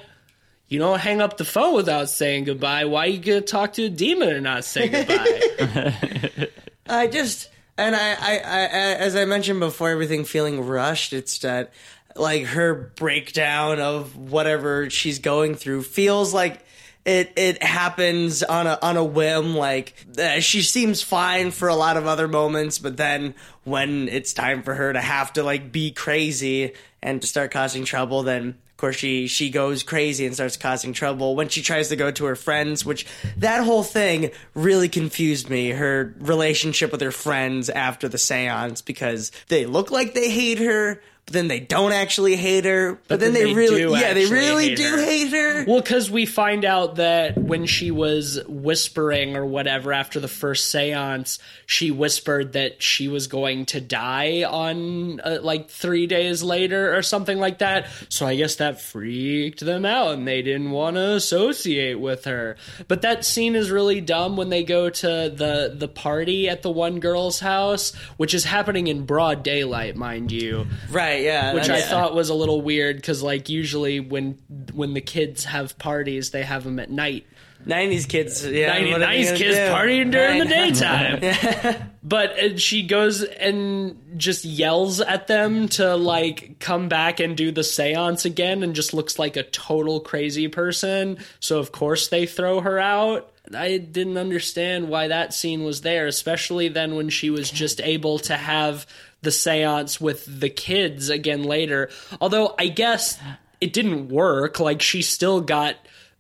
You don't hang up the phone without saying goodbye. Why you gonna talk to a demon and not say goodbye? I just and I, I, I, as I mentioned before, everything feeling rushed. It's that like her breakdown of whatever she's going through feels like it it happens on a on a whim. Like uh, she seems fine for a lot of other moments, but then when it's time for her to have to like be crazy and to start causing trouble, then of course she she goes crazy and starts causing trouble when she tries to go to her friends which that whole thing really confused me her relationship with her friends after the seance because they look like they hate her but then they don't actually hate her but, then, then they, they really do yeah they really hate do her. hate her well, because we find out that when she was whispering or whatever after the first seance, she whispered that she was going to die on uh, like three days later or something like that. So I guess that freaked them out and they didn't want to associate with her. But that scene is really dumb when they go to the the party at the one girl's house, which is happening in broad daylight, mind you right yeah which I that's- thought was a little weird because like usually when when the kids have parties they have them at night 90s kids yeah 90, what are they 90s kids do? partying during the Right. daytime but uh, she goes and just yells at them to like come back and do the seance again and just looks like a total crazy person so of course they throw her out I didn't understand why that scene was there, especially then when she was just able to have the seance with the kids again later. Although I guess it didn't work. Like she still got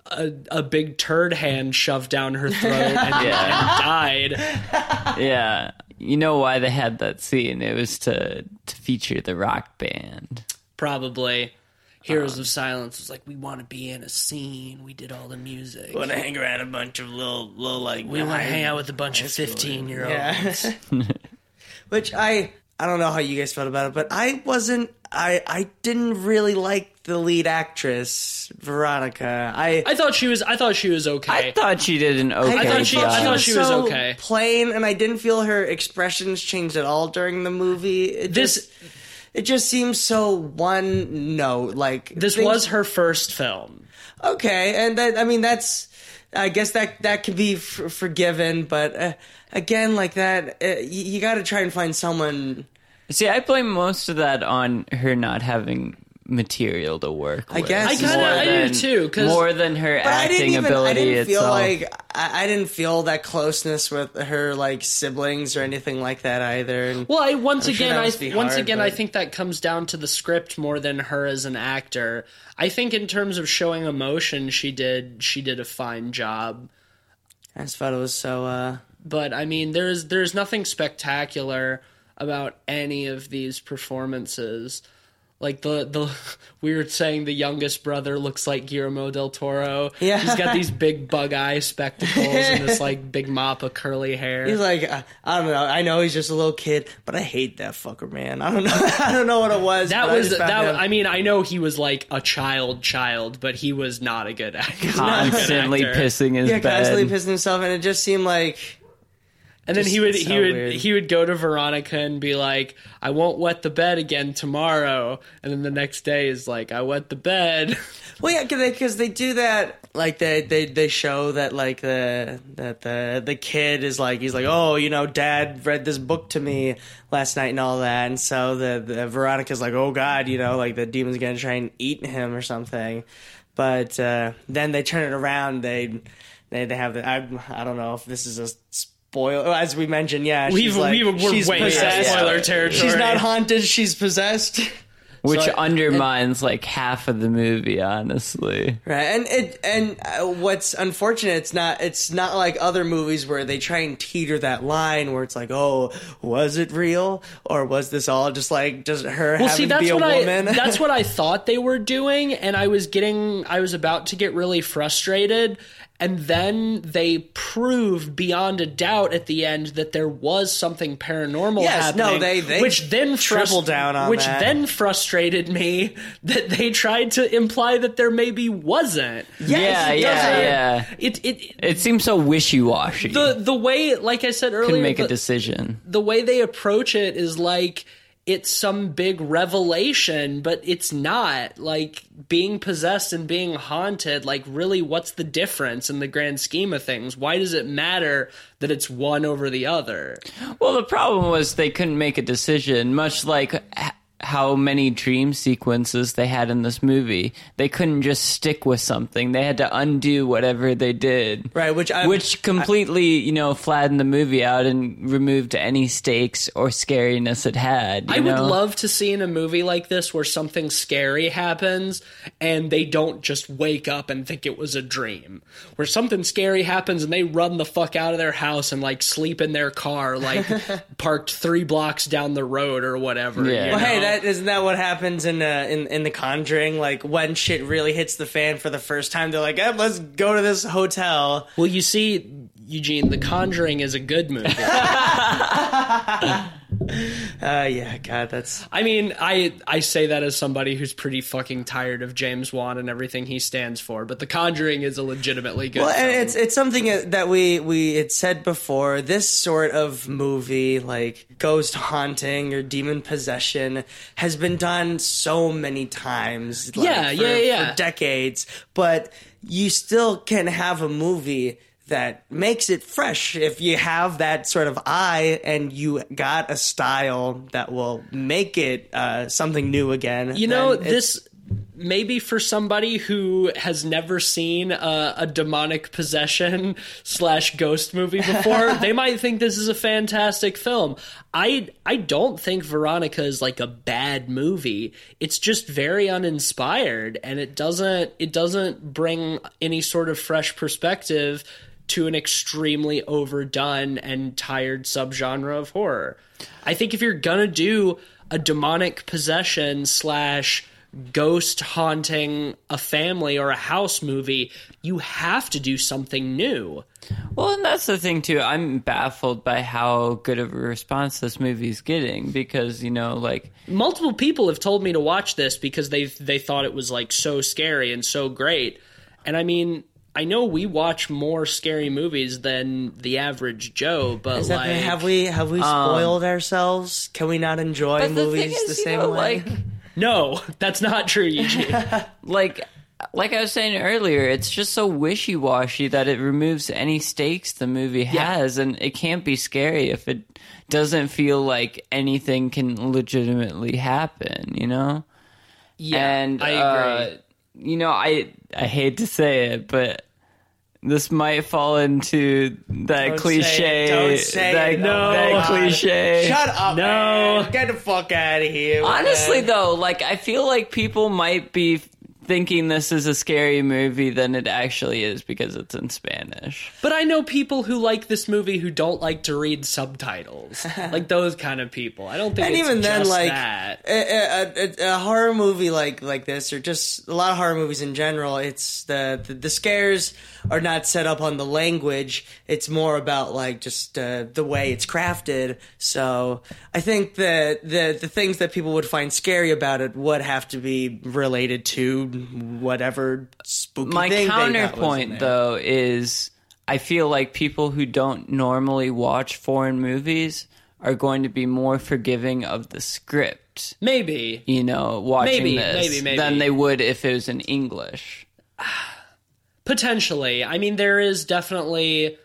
a, a big turd hand shoved down her throat and, and died. Yeah. You know why they had that scene? It was to to feature the rock band. Probably. Heroes uh-huh. of Silence was like, we want to be in a scene. We did all the music. want to hang around a bunch of little little like we want to hang out with a bunch of 15 year olds. Yeah. Which I I don't know how you guys felt about it, but I wasn't I I didn't really like the lead actress, Veronica. I I thought she was I thought she was okay. I thought she did an okay I thought she- job. I thought she was so okay. Plain and I didn't feel her expressions changed at all during the movie. It This- just it just seems so one note like this things- was her first film. okay, and that I mean that's I guess that that could be f- forgiven, but uh, again, like that, uh, you, you got to try and find someone. See, I blame most of that on her not having material to work I with. guess I kinda- more I do than- too, 'cause- more than her But I acting didn't even. ability I didn't feel itself. like I, I didn't feel that closeness with her like siblings or anything like that either. And Well, I once I'm again, that I once hard, again, I think that comes down to the script more than her as an actor. I think in terms of showing emotion, she did she did a fine job. I just thought it was so. uh But I mean, there's there's nothing spectacular about any of these performances. Like the the we were saying, the youngest brother looks like Guillermo del Toro. Yeah. he's got these big bug eye spectacles and this like big mop of curly hair. He's like, uh, I don't know. I know he's just a little kid, but I hate that fucker, man. I don't know. I don't know what it was. That but I was that. found him- I mean, I know he was like a child, child, but he was not a good actor. constantly actor. pissing his yeah, bed. constantly pissing himself, and it just seemed like And then he would so he would weird. he would go to Veronica and be like, "I won't wet the bed again tomorrow." And then the next day is like, "I wet the bed." Well, yeah, because they, do that. Like they, they they show that like the that the the kid is like he's like oh you know dad read this book to me last night and all that and so the, the Veronica's like oh god you know like the demon's gonna try and eat him or something, but uh, then they turn it around they they they have the I I don't know if this is a spoil as we mentioned. Yeah, We've, she's like, we we're she's way into possessed. spoiler territory. She's not haunted. She's possessed. which So I- undermines like half of the movie, honestly. Right, and it and uh, what's unfortunate, it's not it's not like other movies where they try and teeter that line where it's like, oh, was it real or was this all just like just her Well, having see, to that's be a what I that's what I thought they were doing, and I was getting I was about to get really frustrated, and then they proved beyond a doubt at the end that there was something paranormal Yes, no, happening. they- they which then triple down on which that. then frustrated me that they tried to imply that there maybe wasn't. Yeah, it yeah, doesn't- yeah. It it. It seems so wishy washy. the the way, like I said earlier, Couldn't make a decision. the way they approach it is like it's some big revelation, but it's not. Like being possessed and being haunted, like really what's the difference in the grand scheme of things? Why does it matter that it's one over the other? Well, the problem was they couldn't make a decision, much like how many dream sequences they had in this movie. They couldn't just stick with something. They had to undo whatever they did. Right, which I- which completely, you know, flattened the movie out and removed any stakes or scariness it had. you I would love to see in a movie like this where something scary happens and they don't just wake up and think it was a dream. Where something scary happens and they run the fuck out of their house and like sleep in their car, like parked three blocks down the road or whatever. Yeah. you Well, hey, know? That isn't that what happens in uh, in in The Conjuring? Like when shit really hits the fan for the first time, they're like, eh, "Let's go to this hotel." Well, you see, Eugene, The Conjuring is a good movie. Uh, yeah, God, that's I mean, I I say that as somebody who's pretty fucking tired of James Wan and everything he stands for, but The Conjuring is a legitimately good. well, and film. it's it's something that we we had said before. This sort of movie, like ghost haunting or demon possession, has been done so many times. like, Yeah, for- yeah, yeah. for decades. But you still can have a movie that makes it fresh if you have that sort of eye and you got a style that will make it uh, something new again. You know, this maybe for somebody who has never seen a, a demonic possession slash ghost movie before, they might think this is a fantastic film. I I don't think Veronica is like a bad movie. It's just very uninspired, and it doesn't it doesn't bring any sort of fresh perspective to an extremely overdone and tired subgenre of horror. I think if you're gonna do a demonic possession slash ghost haunting a family or a house movie, you have to do something new. Well, and that's the thing too. I'm baffled by how good of a response this movie's getting because you know, like Multiple people have told me to watch this because they they thought it was like so scary and so great. And I mean, I know we watch more scary movies than the average Joe, but Is that- like have we have we spoiled ourselves? Can we not enjoy but the movies is, the same know, way? like No, that's not true, Eugene. like like I was saying earlier, it's just so wishy washy that it removes any stakes the movie has, and it can't be scary if it doesn't feel like anything can legitimately happen. You know. yeah, and I agree. uh, you know, I I hate to say it, but this might fall into that Don't say cliche. it. Don't say that, it. Oh, that cliche. Shut up! No. man. get the fuck out of here. Honestly, that. though, like I feel like people might be thinking this is a scary movie than it actually is because it's in Spanish. But I know people who like this movie who don't like to read subtitles, like those kind of people. I don't think and it's even then, just like that. a, a, a, a horror movie like like this, or just a lot of horror movies in general, it's the, the the scares are not set up on the language. It's more about like just uh, the way it's crafted. So I think that the the things that people would find scary about it would have to be related to whatever spooky. My thing they thought was in counterpoint, there. though, is I feel like people who don't normally watch foreign movies are going to be more forgiving of the script. Maybe. You know, watching Maybe, this maybe, maybe. than they would if it was in English. Potentially. I mean, there is definitely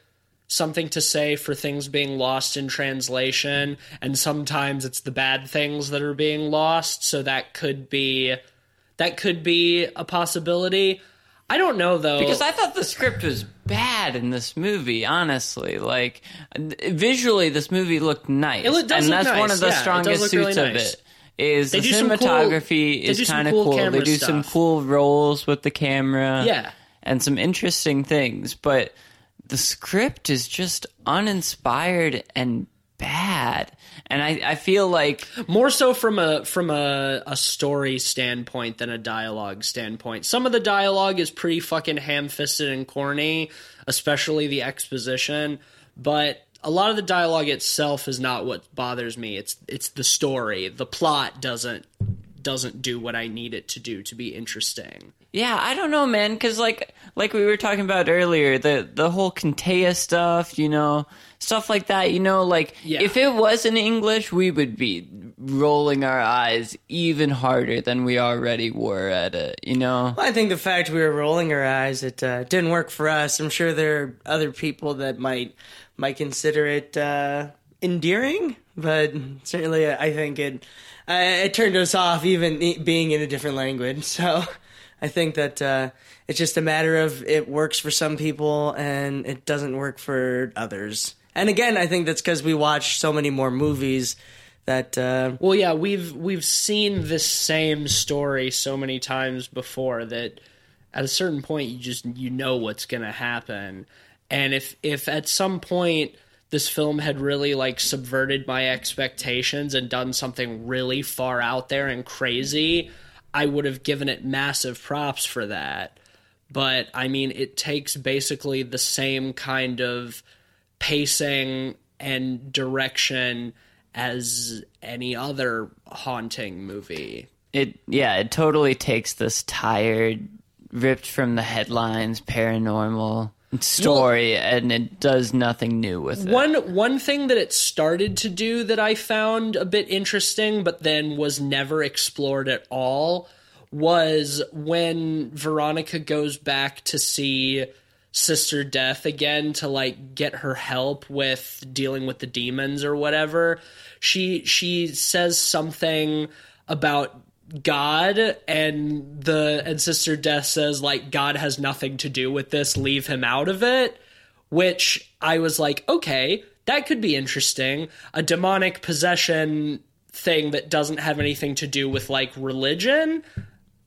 something to say for things being lost in translation, and sometimes it's the bad things that are being lost, so that could be that could be a possibility. I don't know though. Because I thought the script was bad in this movie. Honestly, like visually, this movie looked nice, It does and that's one of the yeah, strongest suits really of nice. it. Is They the cool- cinematography they is kind of cool cool. They do some cool rolls with the camera, Yeah. and some interesting things. But the script is just uninspired and bad. And I, I feel like more so from a from a, a story standpoint than a dialogue standpoint. Some of the dialogue is pretty fucking ham fisted and corny, especially the exposition. But a lot of the dialogue itself is not what bothers me. It's it's the story. The plot doesn't doesn't do what I need it to do to be interesting. Yeah, I don't know, man, because like like we were talking about earlier, the the whole Contea stuff, you know, stuff like that. You know, like Yeah. if it was in English, we would be rolling our eyes even harder than we already were at it. You know, I think the fact we were rolling our eyes, it uh, didn't work for us. I'm sure there are other people that might might consider it uh, endearing, but certainly I think it uh, it turned us off, even being in a different language. So I think that uh, it's just a matter of it works for some people and it doesn't work for others. And again, I think that's because we watch so many more movies that uh, Well, yeah, we've we've seen this same story so many times before that at a certain point you just you know what's going to happen. And if if at some point this film had really like subverted my expectations and done something really far out there and crazy, I would have given it massive props for that. But I mean, it takes basically the same kind of pacing and direction as any other haunting movie. it yeah, it totally takes this tired, ripped from the headlines, paranormal story, and it does nothing new with it. One one thing that it started to do that I found a bit interesting but then was never explored at all was when Veronica goes back to see Sister Death again to like get her help with dealing with the demons or whatever. She she says something about God and the and Sister Death says like God has nothing to do with this, leave him out of it, which I was like, okay, that could be interesting. A demonic possession thing that doesn't have anything to do with like religion,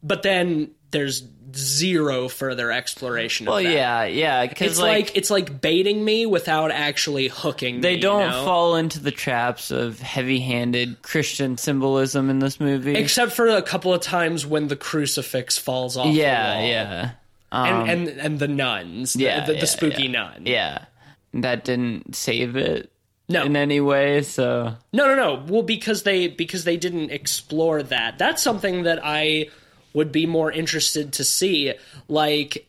but then there's zero further exploration well, of that. yeah, yeah, because It's like, it's like baiting me without actually hooking they me, don't you know? fall into the traps of heavy-handed Christian symbolism in this movie. except for a couple of times when the crucifix falls off the yeah, wall. yeah. Um, and, and and the nuns, the, yeah, the, the yeah, spooky yeah. nun. Yeah. That didn't save it No, in any way, so no, no, no. Well, because they because they didn't explore that. That's something that I would be more interested to see. Like,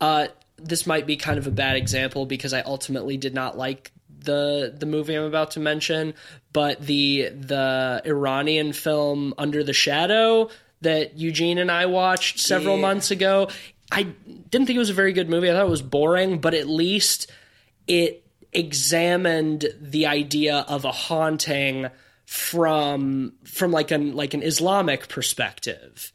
uh, this might be kind of a bad example because I ultimately did not like the the movie I'm about to mention, but the the Iranian film Under the Shadow that Eugene and I watched several Yeah. months ago. I didn't think it was a very good movie. I thought it was boring, but at least it examined the idea of a haunting from from like an like an Islamic perspective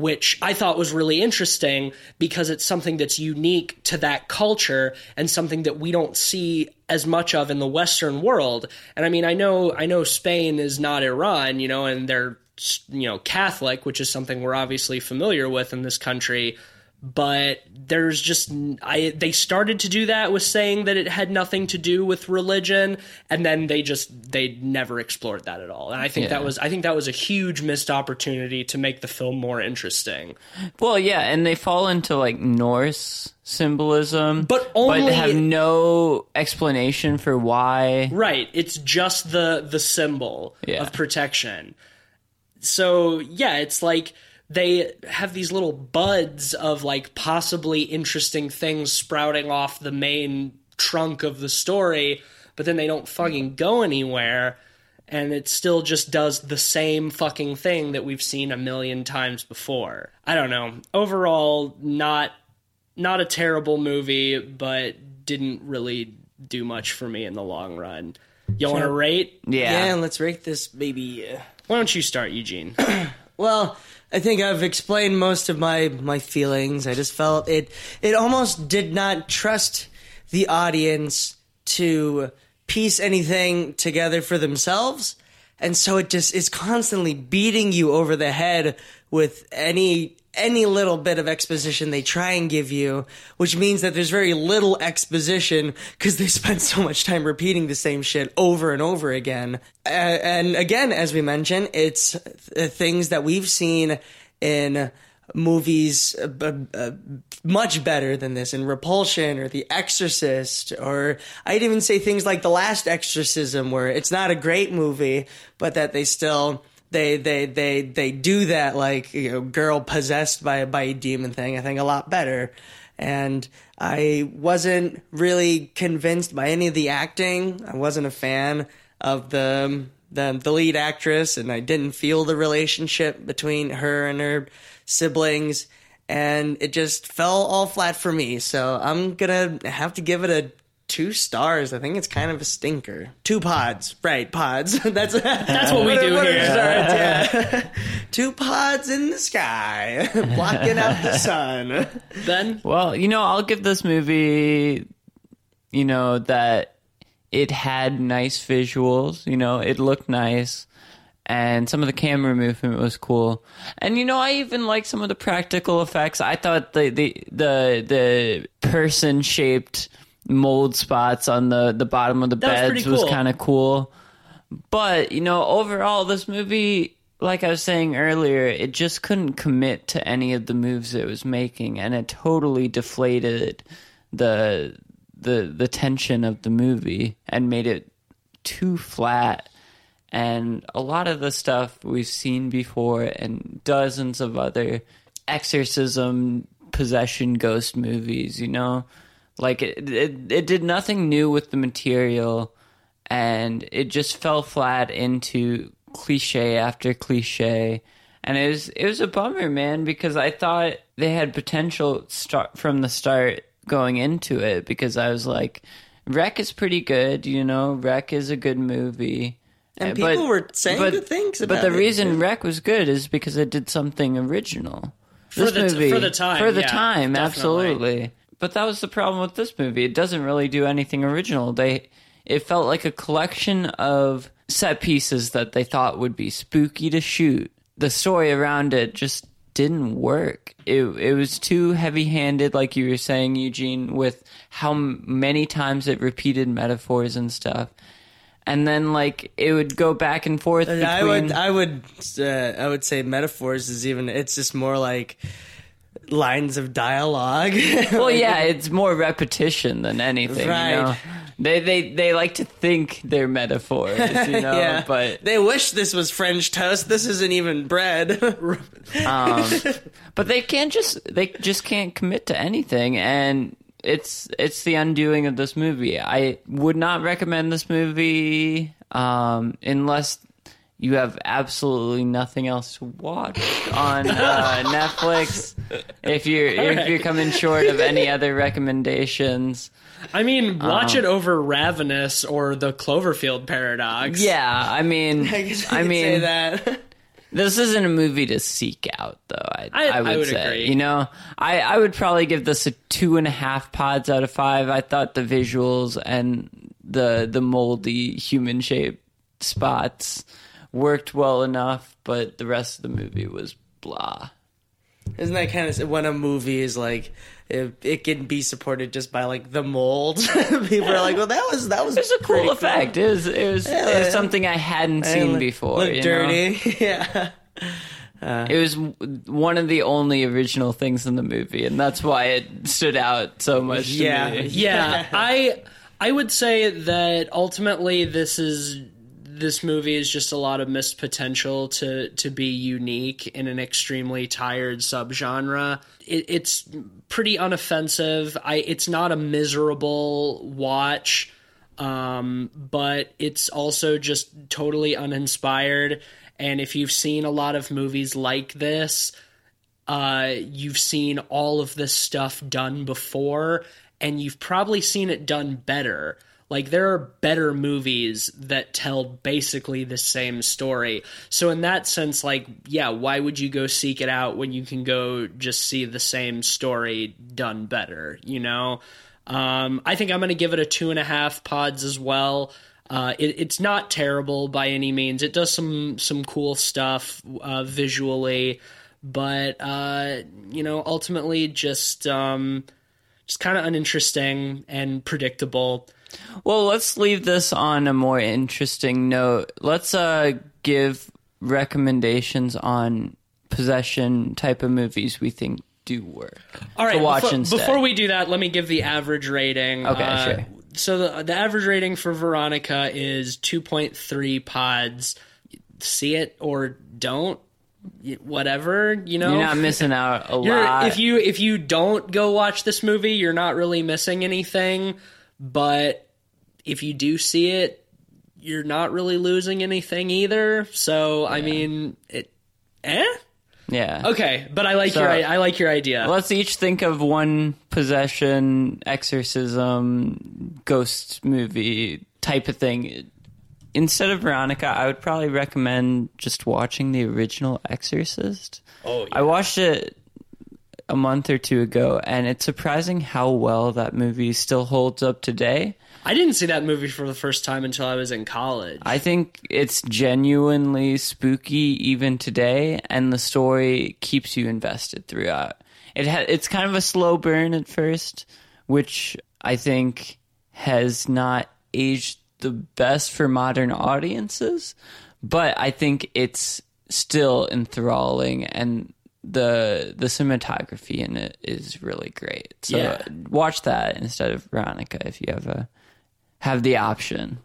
which I thought was really interesting because it's something that's unique to that culture and something that we don't see as much of in the western world. And I mean I know I know Spain is not Iran you know and they're you know Catholic which is something we're obviously familiar with in this country but there's just I they started to do that with saying that it had nothing to do with religion and then they just they never explored that at all. And I think that was I think that was a huge missed opportunity to make the film more interesting. Well, yeah, and they fall into like Norse symbolism, But only- but have no explanation for why. right. It's just the the symbol Yeah. of protection. So yeah it's like they have these little buds of like possibly interesting things sprouting off the main trunk of the story, but then they don't fucking go anywhere. And it still just does the same fucking thing that we've seen a million times before. I don't know. Overall, not not a terrible movie, but didn't really do much for me in the long run. You want to rate? Yeah, yeah, let's rate this baby. uh, Why don't you start, Eugene? Well, I think I've explained most of my my feelings. I just felt it it almost did not trust the audience to piece anything together for themselves. And so it just is constantly beating you over the head with any any little bit of exposition they try and give you, which means that there's very little exposition because they spend so much time repeating the same shit over and over again. And again, as we mentioned, it's uh, things that we've seen in movies uh, uh, much better than this in Repulsion or The Exorcist or I'd even say things like The Last Exorcism where it's not a great movie but that they still they they they they do that like you know girl possessed by by a demon thing I think a lot better. And I wasn't really convinced by any of the acting. I wasn't a fan of the the the lead actress and I didn't feel the relationship between her and her siblings and it just fell all flat for me. So I'm gonna have to give it a two stars. I think it's kind of a stinker. Two pods. Right pods. That's That's what we do what here. stars, yeah. two pods in the sky blocking out the sun. Then Well, you know, I'll give this movie, you know, that it had nice visuals, you know, it looked nice. And some of the camera movement was cool, and you know I even like some of the practical effects. I thought the the the, the person shaped mold spots on the the bottom of the That was beds was, cool. kind of cool. But you know, overall, this movie, like I was saying earlier, it just couldn't commit to any of the moves it was making, and it totally deflated the the the tension of the movie and made it too flat. And a lot of the stuff we've seen before, and dozens of other exorcism, possession, ghost movies. You know, like it, it, it did nothing new with the material and it just fell flat into cliche after cliche. And it was it was a bummer man because i thought they had potential start from the start going into it because i was like Rec is pretty good you know? Rec is a good movie And Uh, people were saying good things about it. but the it, reason too. Rec was good is because it did something original For This the movie- for the time, for the yeah, time definitely. absolutely but that was the problem with this movie. It doesn't really do anything original. They it felt like a collection of set pieces that they thought would be spooky to shoot. The story around it just didn't work. It it was too heavy-handed like you were saying Eugene with how m- many times it repeated metaphors and stuff. And then like it would go back and forth between I would, I would, uh, I would say metaphors is even. It's just more like lines of dialogue. Well, yeah, it's more repetition than anything. You Right. know? They they they like to think they're metaphors, you know, yeah, but they wish this was French toast. This isn't even bread. um, but they can't just they just can't commit to anything, and it's it's the undoing of this movie. I would not recommend this movie um, unless you have absolutely nothing else to watch on uh, Netflix. If you're if you're coming short of any other recommendations. I mean, Um, watch it over Ravenous or the Cloverfield Paradox. Yeah, I mean, I I mean, that. this isn't a movie to seek out, though. I, I- I, would, I would say, agree. you know, I, I would probably give this a two and a half pods out of five. I thought the visuals and the the moldy human shaped spots worked well enough, but the rest of the movie was blah. Isn't that kind of when a movie is like it, it can be supported just by like the mold? People are like, well, that was that was It was a cool effect. It was it was, it was something I hadn't It seen look- before. Look you know? dirty. yeah. Uh. It was one of the only original things in the movie, and that's why it stood out so much. To Yeah. me. yeah i i would say that ultimately this is this movie is just a lot of missed potential to to be unique in an extremely tired subgenre. It, it's pretty unoffensive. I it's not a miserable watch um, but it's also just totally uninspired. And if you've seen a lot of movies like this uh, you've seen all of this stuff done before, and you've probably seen it done better. Like, there are better movies that tell basically the same story. So, in that sense, like, yeah, why would you go seek it out when you can go just see the same story done better, you know? Um, I think I'm going to give it a two and a half pods as well. Uh, it, it's not terrible by any means. It does some some cool stuff uh, visually, but uh, you know, ultimately just um, just kind of uninteresting and predictable. Well, let's leave this on a more interesting note. Let's uh, give recommendations on possession type of movies we think do work. All right, to watch before, instead. before we do that, let me give the average rating. Okay, Uh, sure. So the the average rating for Veronica is 2.3 pods. See it or don't, whatever, you know. You're not missing out a lot. if you if you don't go watch this movie, you're not really missing anything. But if you do see it, you're not really losing anything either. So I mean, it. Eh. yeah. Okay, but I like So- your I I like your idea. Let's each think of one possession, exorcism, ghost movie type of thing. Instead of Veronica, I would probably recommend just watching the original Exorcist. Oh, I watched it a month or two ago, and it's surprising how well that movie still holds up today. I didn't see that movie for the first time until I was in college. I think it's genuinely spooky even today, and the story keeps you invested throughout. It ha- it's kind of a slow burn at first, which I think has not aged the best for modern audiences, but I think it's still enthralling and the the cinematography in it is really great. So Yeah. watch that instead of Veronica if you have a have the option.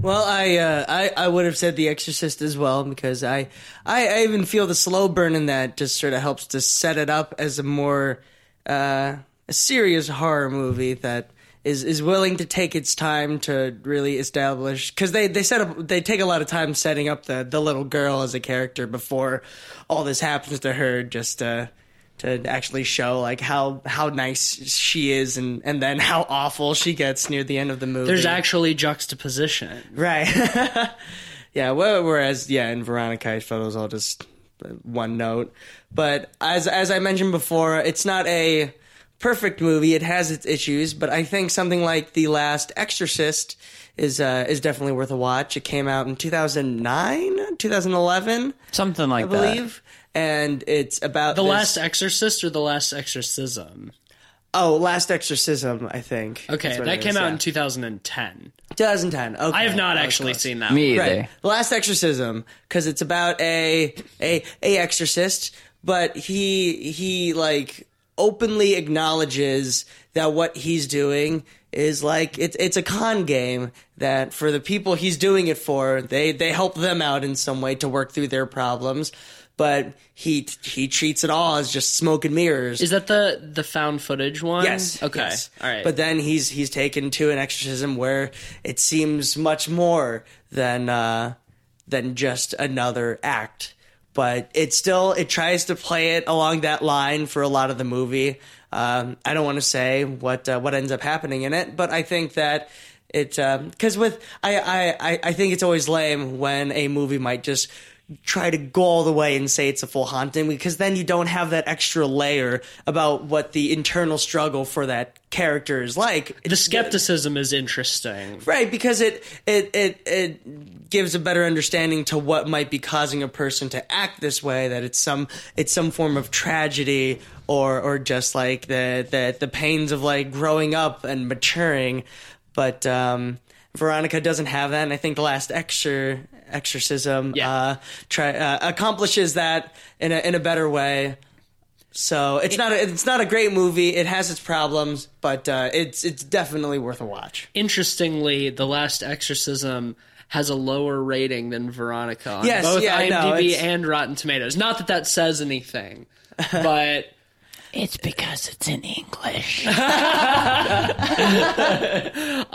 Well, I, uh, I I would have said The Exorcist as well because I, I I even feel the slow burn in that just sort of helps to set it up as a more uh, a serious horror movie that is is willing to take its time to really establish because they they set up they take a lot of time setting up the the little girl as a character before all this happens to her just to to actually show like how how nice she is and and then how awful she gets near the end of the movie. There's actually juxtaposition. Right. yeah. Whereas, yeah, in Veronica, I felt it was all just one note. But as as I mentioned before, it's not a perfect movie. It has its issues, but I think something like The Last Exorcist is uh, is definitely worth a watch. It came out in 2009, 2011, Something I like that. I believe. And it's about The this- Last Exorcist or The Last Exorcism? oh Last Exorcism I think Okay, that came is, out yeah. in 2010. 2010 okay I have not actually close. seen that. Me either. Right. The Last Exorcism, because it's about a a a exorcist, but he he like openly acknowledges that what he's doing is like it's it's a con game that for the people he's doing it for, they they help them out in some way to work through their problems. But he he treats it all as just smoke and mirrors. Is that the the found footage one? Yes. Okay. yes. All right. But then he's he's taken to an exorcism where it seems much more than uh, than just another act. But it still it tries to play it along that line for a lot of the movie. Um, I don't want to say what uh, what ends up happening in it, but I think that it because with I, I I I think it's always lame when a movie might just try to go all the way and say it's a full haunting because then you don't have that extra layer about what the internal struggle for that character is like. the skepticism is interesting. Right, because it it it it gives a better understanding to what might be causing a person to act this way. That it's some it's some form of tragedy or or just like the the the pains of like growing up and maturing. But um, Veronica doesn't have that, and I think the last exor exorcism Yeah. uh, try uh, accomplishes that in a in a better way. So it's not a, it's not a great movie. It has its problems, but uh, it's it's definitely worth a watch. Interestingly, The Last Exorcism has a lower rating than Veronica on Yes, both yeah, IMDb it's- and Rotten Tomatoes. Not that that says anything, but It's because it's in English.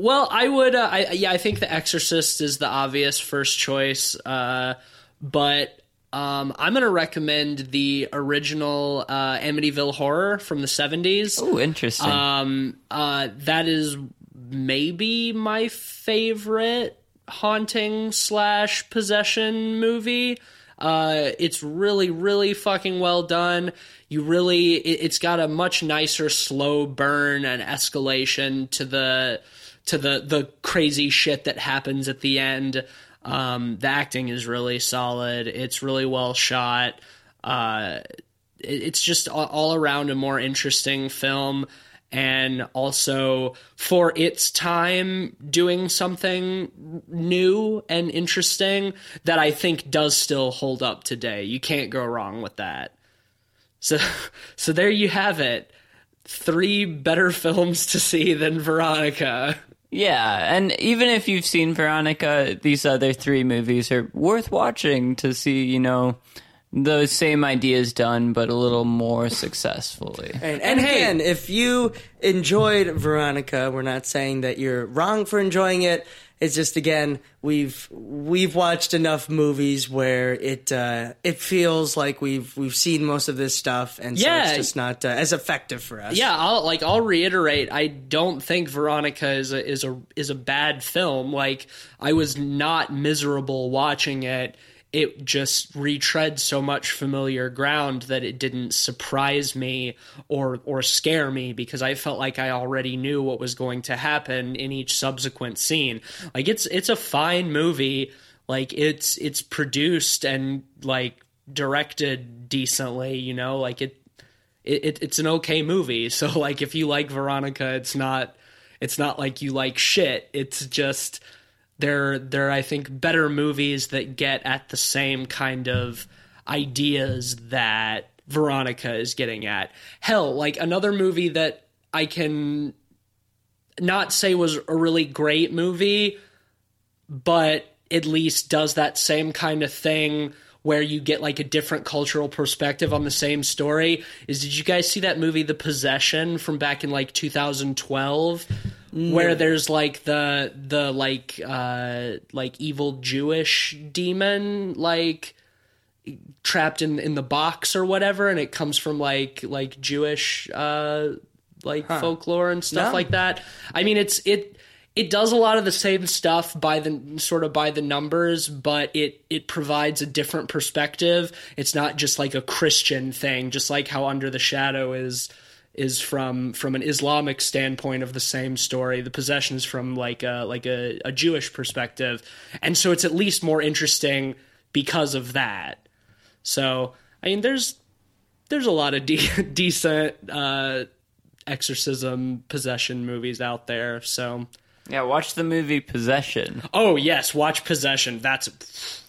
Well, I would. Uh, I, yeah, I think The Exorcist is the obvious first choice, uh, but um, I'm going to recommend the original uh, Amityville Horror from the '70s. oh, interesting. Um, uh, that is maybe my favorite haunting slash possession movie. Uh, it's really, really fucking well done. You really, it, it's got a much nicer slow burn and escalation to the to the the crazy shit that happens at the end. Um, the acting is really solid. It's really well shot. Uh, it- it's just all, all around a more interesting film and also for its time doing something new and interesting that I think does still hold up today. You can't go wrong with that. So so there you have it. Three better films to see than Veronica. Yeah, and even if you've seen Veronica, these other three movies are worth watching to see, you know, those same ideas done, but a little more successfully. And, And and hey- again, if you enjoyed Veronica, we're not saying that you're wrong for enjoying it. It's just again, we've we've watched enough movies where it uh, it feels like we've we've seen most of this stuff, and so Yeah. it's just not uh, as effective for us. Yeah, I'll like I'll reiterate. I don't think Veronica is a is a is a bad film. Like I was not miserable watching it. It just retreads so much familiar ground that it didn't surprise me or or scare me because I felt like I already knew what was going to happen in each subsequent scene. Like it's it's a fine movie. Like it's it's produced and like directed decently. You know, like it it, it, it's an okay movie. So like if you like Veronica, it's not it's not like you like shit. It's just they're they're I think better movies that get at the same kind of ideas that Veronica is getting at. Hell, like another movie that I can not say was a really great movie, but at least does that same kind of thing where you get like a different cultural perspective on the same story is did you guys see that movie the possession from back in like 2012 where there's like the the like uh like evil jewish demon like trapped in in the box or whatever and it comes from like like jewish uh like folklore and stuff No. like that. I mean it's it it does a lot of the same stuff by the sort of by the numbers but it it provides a different perspective. It's not just like a christian thing just like how under the shadow is is from from an islamic standpoint of the same story. The possession is from like a like a, a jewish perspective. And so it's at least more interesting because of that. So i mean there's there's a lot of de- decent uh exorcism possession movies out there so Yeah, watch the movie Possession. Oh yes, watch Possession. That's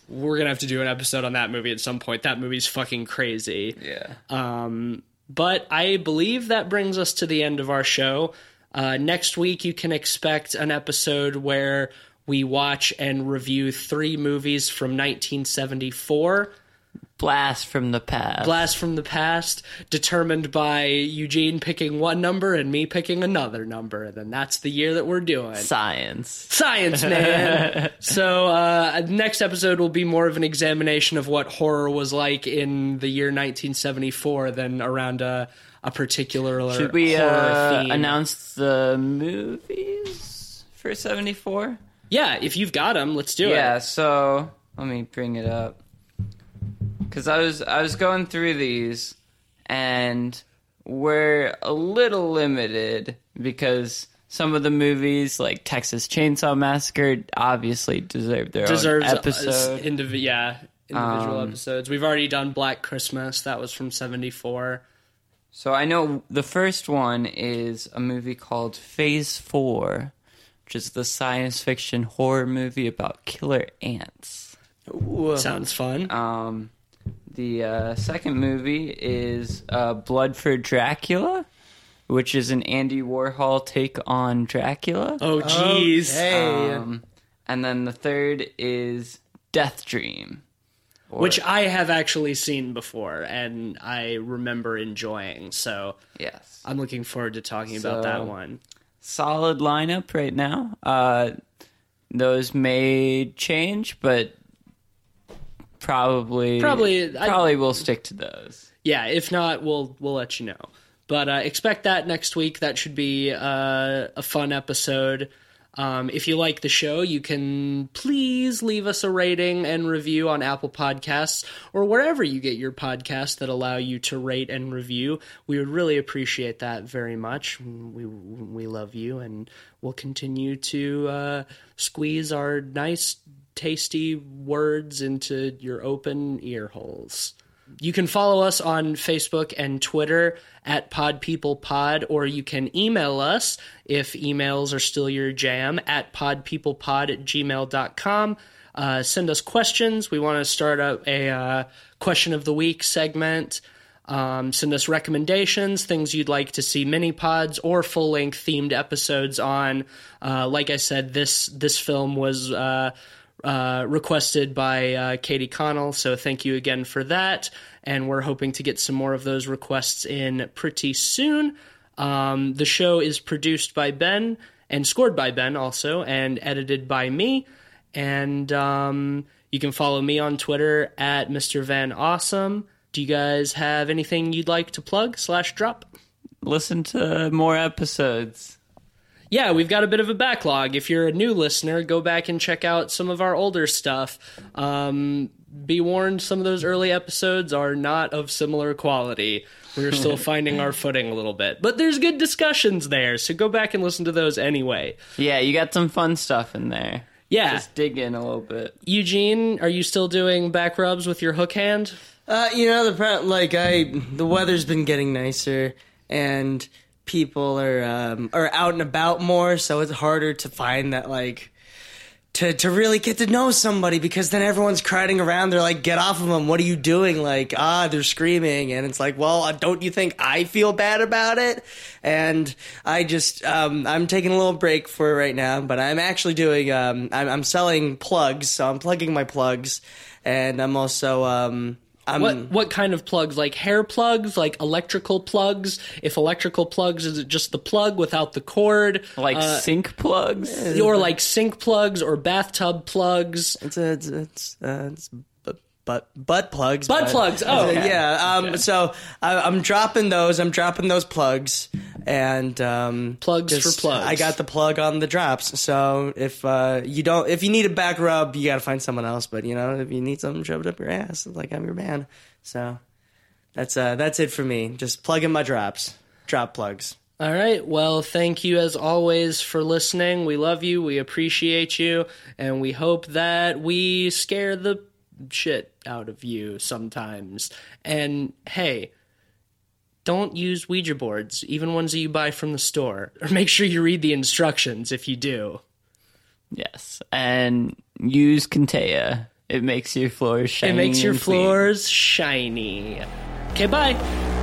we're gonna have to do an episode on that movie at some point. That movie's fucking crazy. Yeah. Um, but I believe that brings us to the end of our show. Uh, next week, you can expect an episode where we watch and review three movies from 1974. Blast from the past. Blast from the past, determined by Eugene picking one number and me picking another number. And then that's the year that we're doing. Science. Science, man. so, uh, next episode will be more of an examination of what horror was like in the year 1974 than around a, a particular Should we uh, announce the movies for 74? Yeah, if you've got them, let's do Yeah, it. Yeah, so let me bring it up. Cuz I was I was going through these and we're a little limited because some of the movies like Texas Chainsaw Massacre obviously deserve their Deserves own episode. indiv- yeah, individual Um, episodes. We've already done Black Christmas. That was from 74. So I know the first one is a movie called Phase 4, which is the science fiction horror movie about killer ants. Ooh. Sounds fun. Um, the uh, second movie is uh, Blood for Dracula, which is an Andy Warhol take on Dracula. oh, jeez. Hey. Um, and then the third is Death Dream. or- Which I have actually seen before and I remember enjoying. So yes, I'm looking forward to talking about that one. solid lineup right now. Uh, those may change, but probably Probably- I- probably we'll stick to those. yeah if not we'll we'll let you know but uh, expect that next week that should be uh, a fun episode Um, if you like the show, you can please leave us a rating and review on Apple Podcasts or wherever you get your podcasts that allow you to rate and review. We would really appreciate that very much. We we love you, and we'll continue to uh, squeeze our nice, tasty words into your open ear holes. You can follow us on Facebook and Twitter at podpeoplepod, or you can email us if emails are still your jam at podpeoplepod at gmail.com. Uh, send us questions. We want to start up a uh, question of the week segment. Um, send us recommendations, things you'd like to see mini pods or full length themed episodes on. Uh, like I said, this this film was uh, uh, requested by uh, Katie Connell, so thank you again for that. And we're hoping to get some more of those requests in pretty soon. Um, the show is produced by Ben and scored by Ben also, and edited by me. And um, you can follow me on Twitter at Mr. Van Awesome. Do you guys have anything you'd like to plug slash drop? Listen to more episodes. Yeah, we've got a bit of a backlog. If you're a new listener, go back and check out some of our older stuff. Um, be warned, some of those early episodes are not of similar quality. We're still finding our footing a little bit, but there's good discussions there, so go back and listen to those anyway. Yeah, you got some fun stuff in there. Yeah, Just dig in a little bit. Eugene, are you still doing back rubs with your hook hand? Uh, you know the like I the weather's been getting nicer and people are um, are out and about more, so it's harder to find that like to to really get to know somebody because then everyone's crowding around. They're like, "Get off of them! What are you doing?" Like, ah, they're screaming, and it's like, well, uh, don't you think I feel bad about it? And I just um, I'm taking a little break for right now, but I'm actually doing um, I'm, I'm selling plugs, so I'm plugging my plugs, and I'm also um, What what kind of plugs? Like hair plugs, like electrical plugs? If electrical plugs, is it just the plug without the cord? Like Uh, sync plugs. or like sink plugs or bathtub plugs? It's a, it's it's, uh, it's bu- butt butt plugs. Butt but- plugs. Oh, okay. yeah. Um. So I, I'm dropping those. I'm dropping those plugs, and um, Plugs for plugs. I got the plug on the drops. So if uh, you don't, if you need a back rub, you got to find someone else. But you know, if you need something shoved up your ass, like I'm your man. So that's uh, that's it for me. Just plugging my drops. Drop plugs. All right. Well, thank you as always for listening. We love you. We appreciate you. And we hope that we scare the shit out of you sometimes. And hey, don't use Ouija boards, even ones that you buy from the store. Or make sure you read the instructions if you do. Yes, and use Contea. It makes your floors shiny. It makes your floors shiny. Okay, bye.